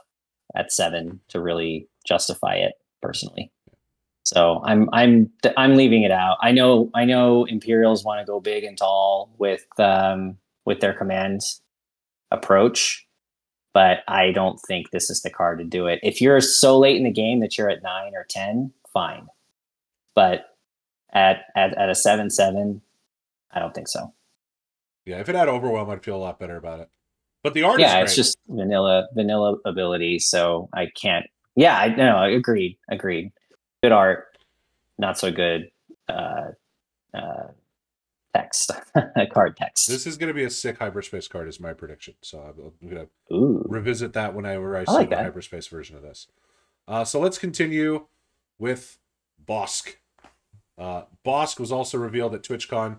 at seven to really justify it personally. So I'm I'm I'm leaving it out. I know I know Imperials want to go big and tall with um with their command approach, but I don't think this is the card to do it. If you're so late in the game that you're at nine or ten, fine. But at at, at a seven seven, I don't think so. Yeah, if it had overwhelm, I'd feel a lot better about it. But the art yeah, is it's just vanilla vanilla ability, so I can't. Yeah, I no, agreed, agreed. Good art, not so good uh, uh, text, card text. This is going to be a sick hyperspace card, is my prediction. So I'm, going to Ooh, revisit that whenever I see like the hyperspace version of this. Uh, so let's continue with Bosk. Uh, Bosk was also revealed at TwitchCon.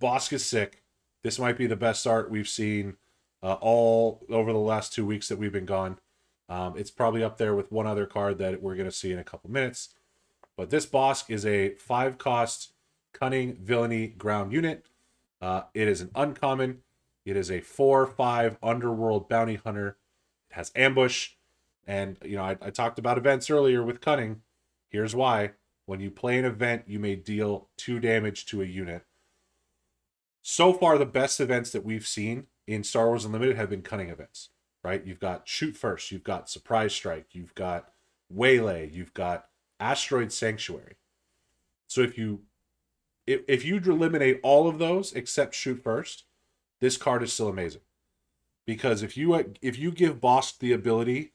Bosk is sick. This might be the best art we've seen uh, all over the last two weeks that we've been gone. Um, it's probably up there with one other card that we're going to see in a couple minutes. But this Bosk is a five cost cunning villainy ground unit. Uh, it is an uncommon. It is a four five underworld bounty hunter. It has ambush, and you know I, I talked about events earlier with cunning. Here's why: when you play an event, you may deal two damage to a unit. So far, the best events that we've seen in Star Wars Unlimited have been cunning events. Right? You've got shoot first. You've got surprise strike. You've got waylay. You've got asteroid sanctuary. So if you if, if you eliminate all of those except shoot first, this card is still amazing. Because if you if you give Bosk the ability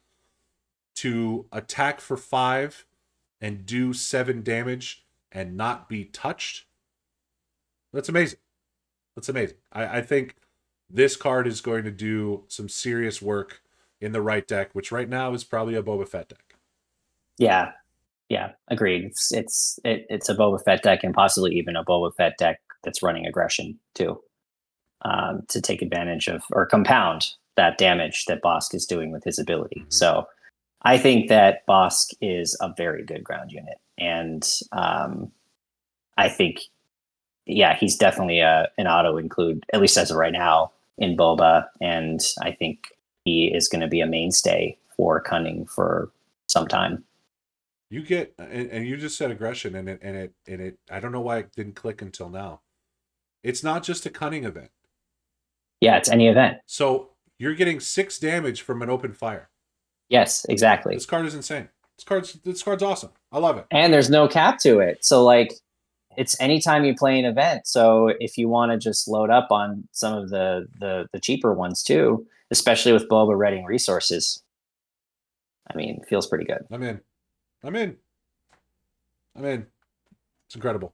to attack for five and do seven damage and not be touched, that's amazing. That's amazing. I, I think this card is going to do some serious work in the right deck, which right now is probably a Boba Fett deck. yeah, yeah, agreed. It's it's it, it's a Boba Fett deck and possibly even a Boba Fett deck that's running aggression too, um, to take advantage of or compound that damage that Bosk is doing with his ability. Mhm. So I think that Bosk is a very good ground unit, and um, I think yeah, he's definitely a, an auto include at least as of right now in Boba, and I think he is going to be a mainstay for Cunning for some time. You get and, and you just said aggression and it and it and it I don't know why it didn't click until now. It's not just a cunning event. Yeah, it's any event. So you're getting six damage from an open fire. Yes, exactly. This card is insane. This card's this card's awesome. I love it. And there's no cap to it. So like it's anytime you play an event. So if you want to just load up on some of the the the cheaper ones too, especially with Boba Redding resources. I mean, feels pretty good. I'm in. I'm in. I'm in. It's incredible.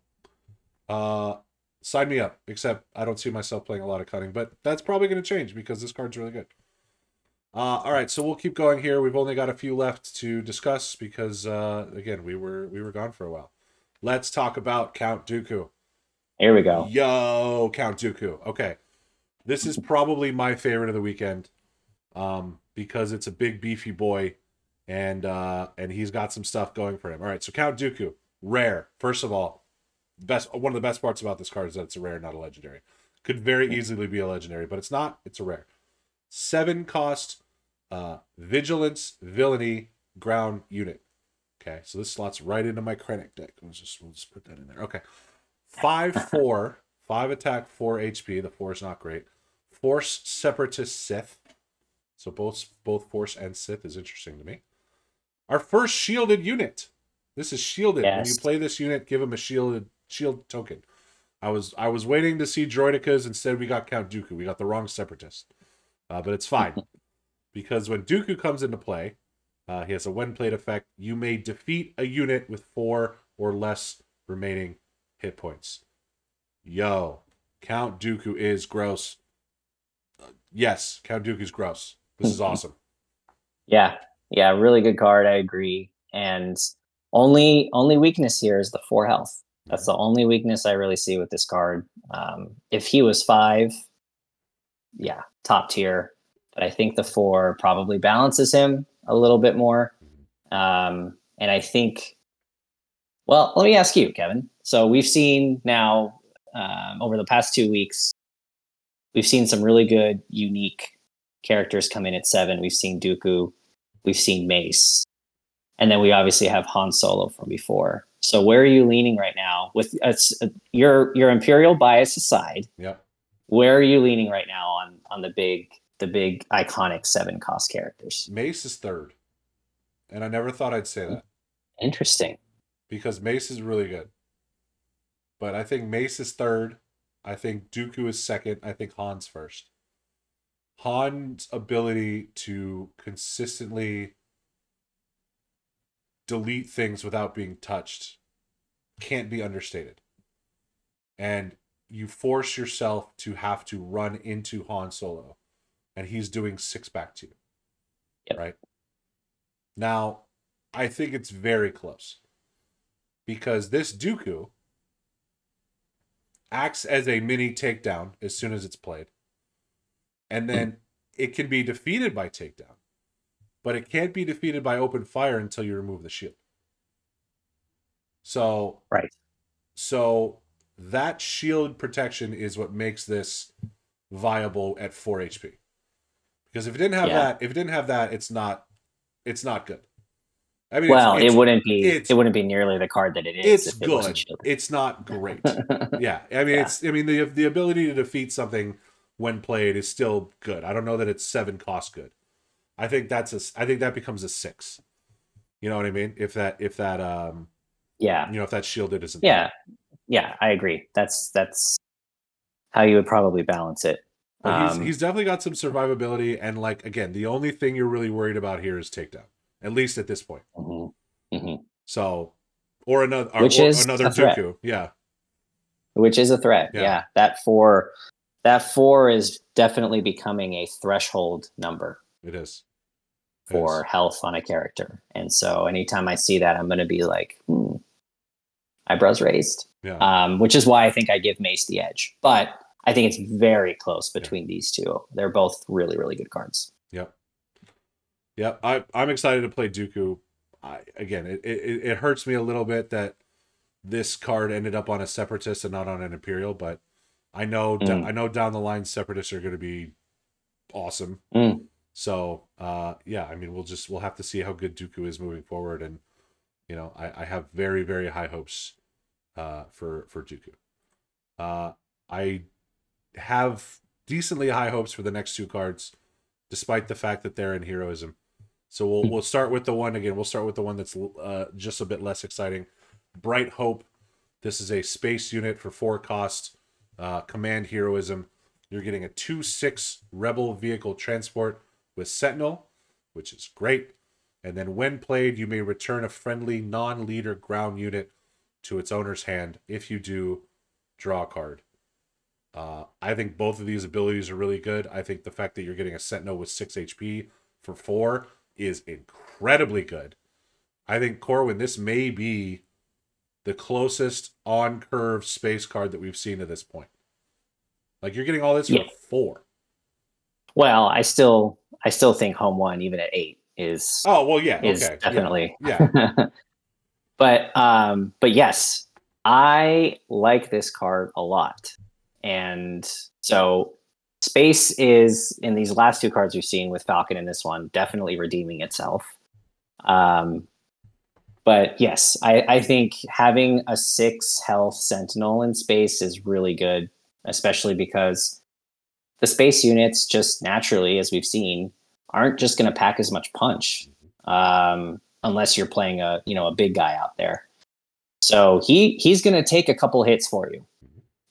Uh sign me up, except I don't see myself playing a lot of cunning, but that's probably gonna change because this card's really good. Uh, all right, so we'll keep going here. We've only got a few left to discuss because, uh, again, we were we were gone for a while. Let's talk about Count Dooku. Here we go. Yo, Count Dooku. Okay, this is probably my favorite of the weekend, um, because it's a big beefy boy, and uh, and he's got some stuff going for him. All right, so Count Dooku, rare. First of all, best one of the best parts about this card is that it's a rare, not a legendary. Could very easily be a legendary, but it's not. It's a rare. Seven cost, uh, vigilance, villainy, ground unit. Okay, so this slots right into my Krennic deck. Let's just we'll just put that in there. Okay, five four, five attack, four HP. The four is not great. Force Separatist Sith. So both both Force and Sith is interesting to me. Our first shielded unit. This is shielded. When you play this unit, give him a shielded shield token. I was I was waiting to see Droidekas. Instead, we got Count Dooku. We got the wrong Separatist, uh, but it's fine because when Dooku comes into play, uh, he has a when played effect. You may defeat a unit with four or less remaining hit points. Yo, Count Dooku is gross. Uh, yes, Count Dooku is gross. This is awesome. Yeah, yeah, really good card. I agree. And only only weakness here is the four health. That's the only weakness I really see with this card. Um, if he was five, yeah, top tier. But I think the four probably balances him a little bit more. Um, and I think, well, let me ask you, Kevin. So we've seen now um, over the past two weeks, we've seen some really good, unique characters come in at seven. We've seen Dooku, we've seen Mace, and then we obviously have Han Solo from before. So where are you leaning right now? With uh, your your imperial bias aside, Yep. where are you leaning right now on on the big the big iconic seven cost characters? Mace is third. And I never thought I'd say that Interesting. because Mace is really good. But I think Mace is third. I think Dooku is second. I think Han's first. Han's ability to consistently delete things without being touched can't be understated. And you force yourself to have to run into Han Solo, and he's doing six back to you. Yep. Right? Now, I think it's very close because this Dooku acts as a mini takedown as soon as it's played. And then it can be defeated by takedown, but it can't be defeated by open fire until you remove the shield. So, Right. so that shield protection is what makes this viable at 4 HP. Because if it didn't have Yeah. that, if it didn't have that, it's not it's not good. I mean, Well, it's, it wouldn't be it's- it wouldn't be nearly the card that it is it's if it good. It's not great. yeah, I mean, Yeah. it's I mean the the ability to defeat something when played is still good. I don't know that it's seven cost good. I think that's a I think that becomes a six. You know what I mean? If that if that um yeah. you know if that shielded isn't Yeah. Yeah, I agree. That's that's how you would probably balance it. He's Um, he's definitely got some survivability and like again the only thing you're really worried about here is takedown at least at this point. mhm, mhm. So or another Which or, is another. Dooku. Yeah. Which is a threat. Yeah. Yeah. That four that four is definitely becoming a threshold number It is. It for is. health on a character. And so anytime I see that, I'm gonna be like, hmm, eyebrows raised. Yeah. um, which is why I think I give Mace the edge. But I think it's very close between these two. They're both really, really good cards. Yep. Yep. I, I'm excited to play Dooku. I, again, it, it, it hurts me a little bit that this card ended up on a separatist and not on an imperial, but I know d- Mm. I know down the line separatists are going to be awesome. Mm. So uh, yeah, I mean we'll just we'll have to see how good Dooku is moving forward, and you know I, I have very very high hopes uh, for for Dooku. Uh, I have decently high hopes for the next two cards, despite the fact that they're in heroism. So we'll we'll start with the one again. We'll start with the one that's uh, just a bit less exciting. Bright Hope. This is a space unit for four cost. Uh, command heroism. You're getting a two six rebel vehicle transport with Sentinel, which is great. And then when played, you may return a friendly non-leader ground unit to its owner's hand. If you do, draw a card. Uh, I think both of these abilities are really good. I think the fact that you're getting a Sentinel with six HP for four is incredibly good. I think Corwin, this may be the closest on curve space card that we've seen to this point. Like you're getting all this Yeah. for four. Well, I still I still think home one, even at eight, is Oh well, yeah, is okay, definitely yeah. but um but yes, I like this card a lot. And so space is in these last two cards we've seen with Falcon and this one definitely redeeming itself. Um but yes, I, I think having a six health sentinel in space is really good, especially because the space units just naturally, as we've seen, aren't just going to pack as much punch um, unless you're playing a you know a big guy out there. So he he's going to take a couple hits for you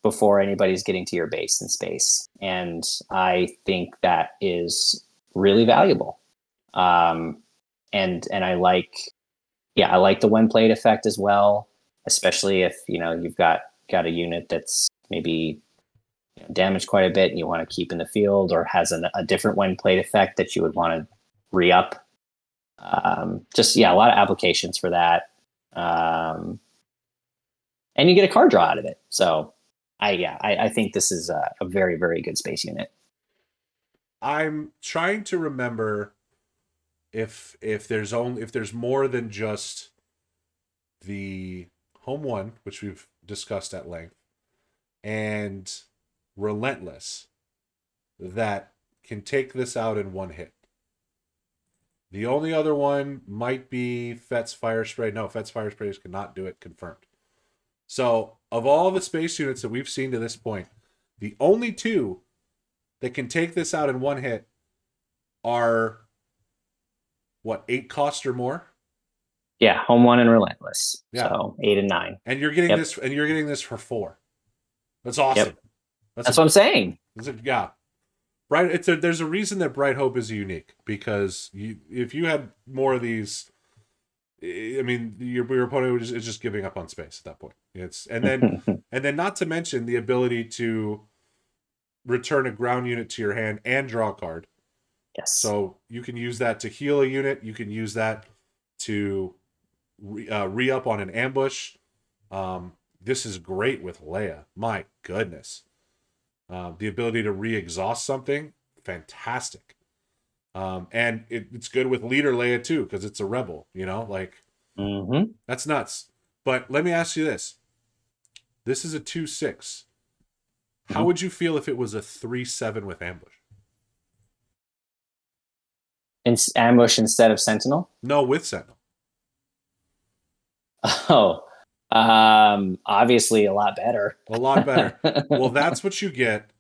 before anybody's getting to your base in space, and I think that is really valuable. Um, and and I like yeah, I like the when played effect as well, especially if you know you've got got a unit that's maybe you know, damaged quite a bit and you want to keep in the field, or has an, a different when played effect that you would want to re up. Um, just yeah, a lot of applications for that, um, and you get a card draw out of it. So I yeah, I, I think this is a, a very very good space unit. I'm trying to remember if if there's only if there's more than just the home one, which we've discussed at length, and relentless that can take this out in one hit. The only other one might be Fett's fire spray. No, Fett's fire sprays cannot do it. Confirmed. So, of all the space units that we've seen to this point, the only two that can take this out in one hit are what eight cost or more, Yeah, home one and relentless. Yeah. So eight and nine. and you're getting Yep. this, and you're getting this for four. That's awesome. That's, That's a- what I'm saying. Is it? Yeah. Bright. It's a. There's a reason that Bright Hope is unique because you, if you had more of these, I mean, your, your opponent was just, is just giving up on space at that point. It's and then and then not to mention the ability to return a ground unit to your hand and draw a card. Yes. So you can use that to heal a unit. You can use that to re uh, up on an ambush. Um, this is great with Leia. My goodness. Uh, the ability to re exhaust something, fantastic. Um, and it, it's good with leader Leia too, because it's a rebel, you know, like hmm that's nuts. But let me ask you this this is a 2 6. How Mhm. would you feel if it was a 3 7 with ambush? In- ambush instead of sentinel. No, with Sentinel. Oh, um, obviously a lot better. A lot better. well, that's what you get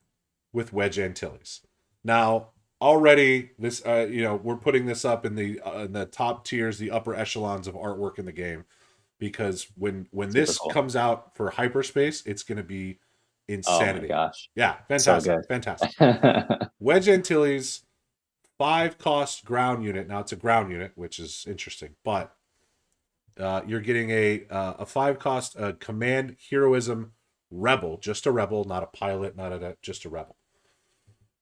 with Wedge Antilles. Now, already this, uh, you know, we're putting this up in the uh, in the top tiers, the upper echelons of artwork in the game, because when when this cool. comes out for hyperspace, it's going to be insanity. oh my gosh. Yeah, fantastic, good. fantastic. Wedge Antilles, five cost ground unit. Now it's a ground unit, which is interesting, but uh, you're getting a uh, a five cost uh, command heroism rebel, just a rebel, not a pilot, not a just a rebel.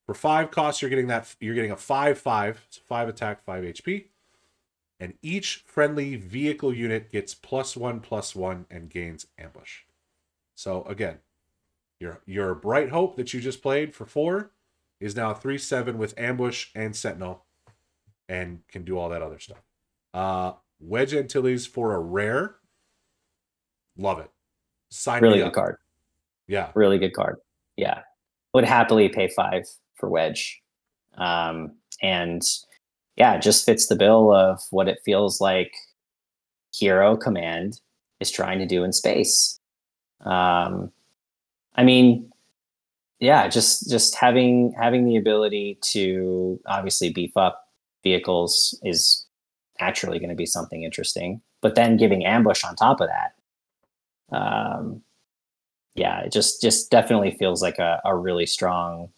For five costs, you're getting that you're getting a five five, five attack, five HP, and each friendly vehicle unit gets plus one plus one and gains ambush. So again, your your bright hope that you just played for four is now three seven with ambush and sentinel, and can do all that other stuff. Uh, Wedge Antilles for a rare, love it. Sign really good up. card. Yeah, Really good card. Yeah. Would happily pay five for Wedge. Um, and yeah, it just fits the bill of what it feels like Hero Command is trying to do in space. Um, I mean, yeah, just just having having the ability to obviously beef up vehicles is naturally going to be something interesting. But then giving ambush on top of that, um, yeah, it just just definitely feels like a, a really strong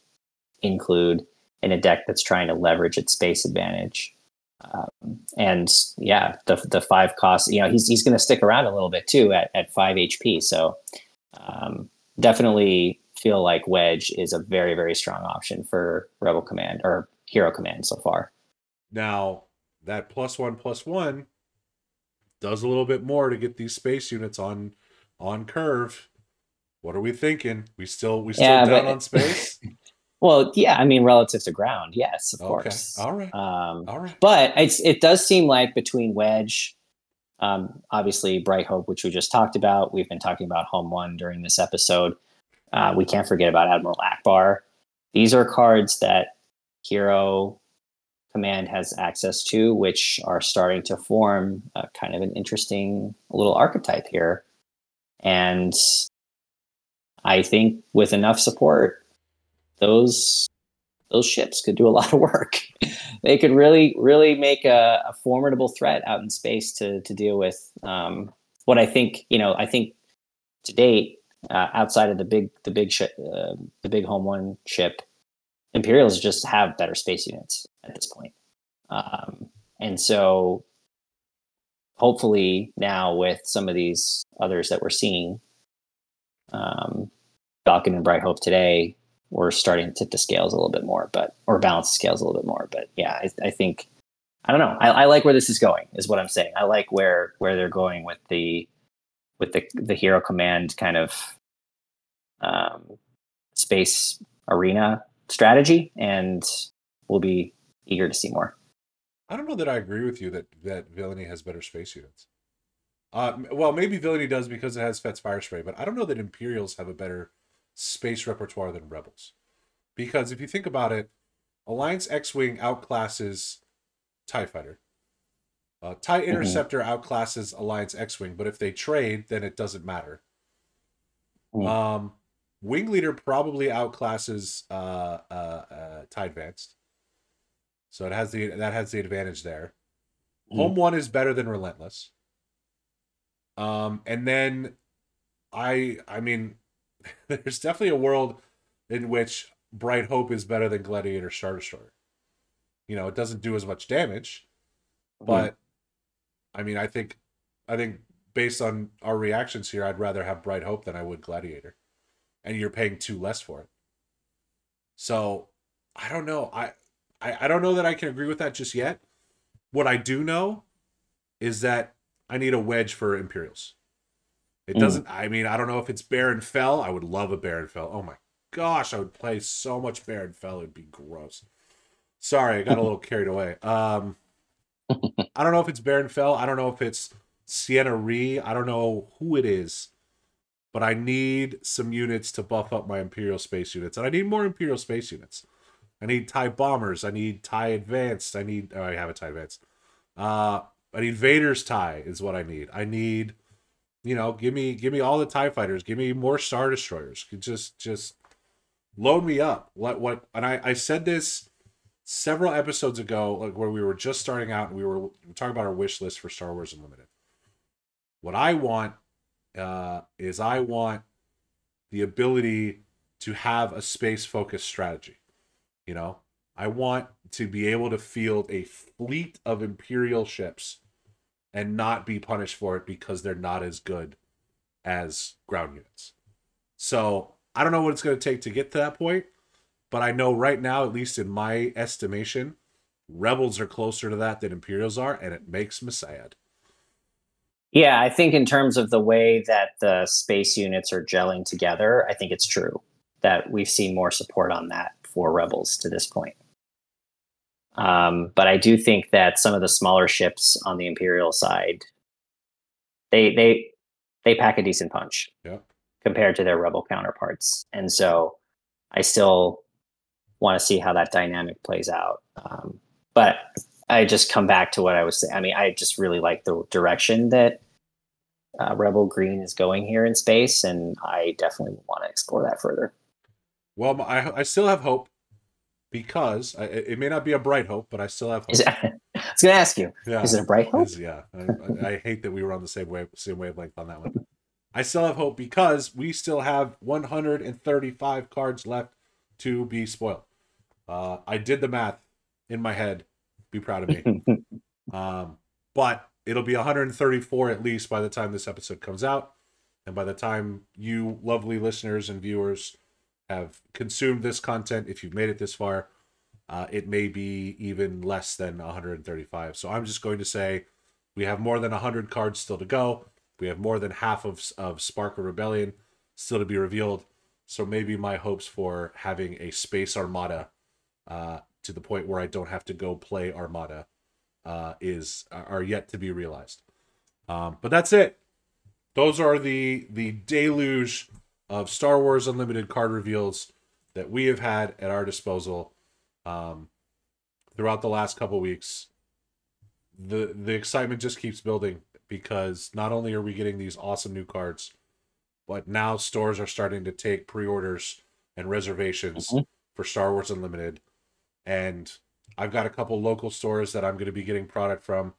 include in a deck that's trying to leverage its space advantage. Um, and yeah, the the five costs, you know, he's he's going to stick around a little bit too at, at five HP. So um, definitely feel like Wedge is a very very strong option for Rebel Command or Hero Command so far. Now that plus one plus one does a little bit more to get these space units on on curve. What are we thinking? We still we still Yeah, down but- on space? Well, yeah, I mean relative to ground, yes, of okay. course. All right. Um, All right. but it's it does seem like between Wedge, um, obviously Bright Hope, which we just talked about, we've been talking about Home One during this episode. Uh, we can't forget about Admiral Ackbar. These are cards that Hero Command has access to, which are starting to form a kind of an interesting little archetype here. And I think with enough support, those those ships could do a lot of work. they could really, really make a, a formidable threat out in space to to deal with. Um, what I think, you know, I think to date, uh, outside of the big, the big uh, the big home one ship, Imperials just have better space units at this point, um, and so hopefully now with some of these others that we're seeing, um, Falcon and Bright Hope today, we're starting to tip the scales a little bit more, but or balance the scales a little bit more. But yeah, I, I think I don't know. I, I like where this is going. Is what I'm saying. I like where where they're going with the with the the hero command kind of um, space arena strategy, and we'll be eager to see more. I don't know that I agree with you that that Villainy has better space units. Uh, well, maybe Villainy does because it has Fett's Fire Spray, but I don't know that Imperials have a better space repertoire than Rebels. Because if you think about it, Alliance X Wing outclasses TIE Fighter. Uh, TIE Interceptor outclasses Alliance X Wing, but if they trade, then it doesn't matter. Hmm. Um, Wing Leader probably outclasses uh, uh, uh, TIE Advanced. So it has the that has the advantage there. Mhm. Home one is better than Relentless. Um, and then I I mean, there's definitely a world in which Bright Hope is better than Gladiator Star Destroyer. You know, it doesn't do as much damage, but I mean, I think I think based on our reactions here, I'd rather have Bright Hope than I would Gladiator, and you're paying two less for it. So I don't know. I, I I don't know that I can agree with that just yet. What I do know is that I need a wedge for Imperials. It Mm. doesn't. I mean, I don't know if it's Baron Fel. I would love a Baron Fel. Oh my gosh, I would play so much Baron Fel. It'd be gross. Sorry, I got a little carried away. Um, I don't know if it's Baron Fel. I don't know if it's Ciena Ree. I don't know who it is, but I need some units to buff up my Imperial space units, and I need more Imperial space units. I need TIE bombers. I need TIE advanced. I need. Oh, I have a TIE advanced. Uh, I need Vader's TIE is what I need. I need, you know, give me give me all the TIE fighters. Give me more Star Destroyers. Just just load me up. What what? And I I said this several episodes ago, like where we were just starting out and we were talking about our wish list for Star Wars Unlimited. What I want uh, is I want the ability to have a space focused strategy. You know, I want to be able to field a fleet of Imperial ships and not be punished for it because they're not as good as ground units. So I don't know what it's going to take to get to that point, but I know right now, at least in my estimation, Rebels are closer to that than Imperials are, and it makes me sad. Yeah, I think in terms of the way that the space units are gelling together, I think it's true that we've seen more support on that for Rebels to this point. Um, but I do think that some of the smaller ships on the Imperial side, they they they pack a decent punch Yeah. compared to their Rebel counterparts, and so I still want to see how that dynamic plays out. Um, but I just come back to what I was saying. I mean, I just really like the direction that uh, Rebel Green is going here in space, and I definitely want to explore that further. Well, I, I still have hope because I, it may not be a bright hope, but I still have hope. Is it, I was going to ask you, yeah. is it a bright hope? Is- yeah, I, I- I hate that we were on the same wave, same wavelength on that one. I still have hope because we still have 135 cards left to be spoiled. Uh, I did the math in my head. Be proud of me. um, but it'll be 134 at least by the time this episode comes out, and by the time you lovely listeners and viewers have consumed this content, if you've made it this far, uh, it may be even less than 135. So I'm just going to say we have more than 100 cards still to go. We have more than half of, of Spark of Rebellion still to be revealed. So maybe my hopes for having a Space Armada uh, to the point where I don't have to go play Armada uh, is are yet to be realized. Um, but that's it. Those are the the deluge of Star Wars Unlimited card reveals that we have had at our disposal um, throughout the last couple weeks. The the excitement just keeps building because not only are we getting these awesome new cards, but now stores are starting to take pre-orders and reservations Mhm. for Star Wars Unlimited. And I've got a couple local stores that I'm going to be getting product from.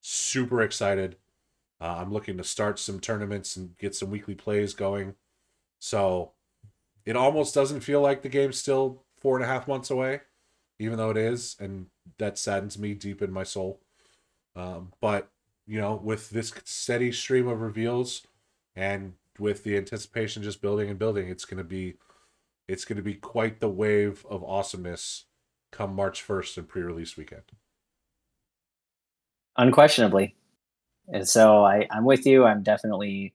Super excited. Uh, I'm looking to start some tournaments and get some weekly plays going. So it almost doesn't feel like the game's still four and a half months away, even though it is, and that saddens me deep in my soul. Um, but you know, with this steady stream of reveals and with the anticipation just building and building, it's gonna be it's gonna be quite the wave of awesomeness come March first and pre-release weekend. Unquestionably. And so I, I'm with you. I'm definitely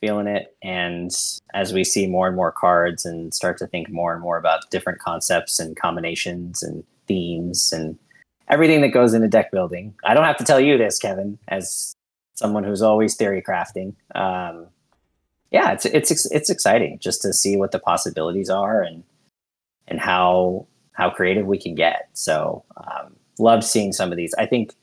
feeling it. And as we see more and more cards and start to think more and more about different concepts and combinations and themes and everything that goes into deck building, I don't have to tell you this, Kevin, as someone who's always theory crafting. Um, yeah, it's it's it's exciting just to see what the possibilities are and and how how creative we can get. So um, love seeing some of these. I think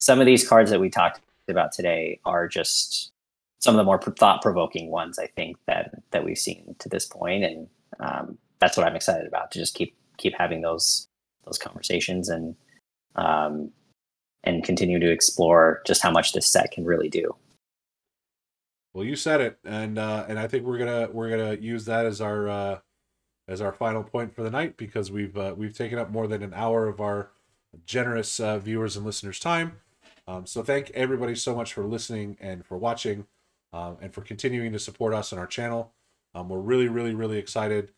some of these cards that we talked about today are just some of the more thought provoking ones. I think that that we've seen to this point, and um, that's what I'm excited about to just keep keep having those those conversations and um, and continue to explore just how much this set can really do. Well, you said it, and uh, and I think we're gonna we're gonna use that as our uh, as our final point for the night because we've uh, we've taken up more than an hour of our generous uh, viewers and listeners' time. Um, so thank everybody so much for listening and for watching, um, and for continuing to support us on our channel. Um, we're really, really, really excited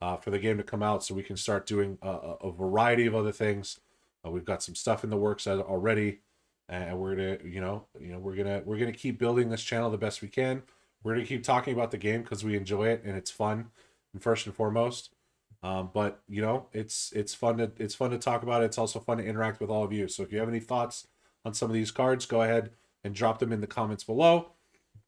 uh, for the game to come out so we can start doing a, a variety of other things. Uh, we've got some stuff in the works already, and we're gonna, you know, you know, we're gonna we're gonna keep building this channel the best we can. We're gonna keep talking about the game because we enjoy it and it's fun, and first and foremost. Um, but you know, it's it's fun to it's fun to talk about. It. It's also fun to interact with all of you. So if you have any thoughts on some of these cards, go ahead and drop them in the comments below.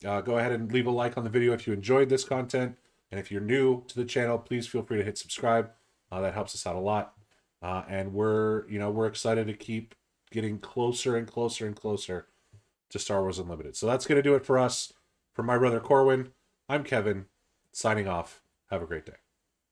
Uh, go ahead and leave a like on the video if you enjoyed this content. And if you're new to the channel, please feel free to hit subscribe. Uh, that helps us out a lot. Uh, and we're, you know, we're excited to keep getting closer and closer and closer to Star Wars Unlimited. So that's to do it for us. For my brother Corwin, I'm Kevin, signing off. Have a great day.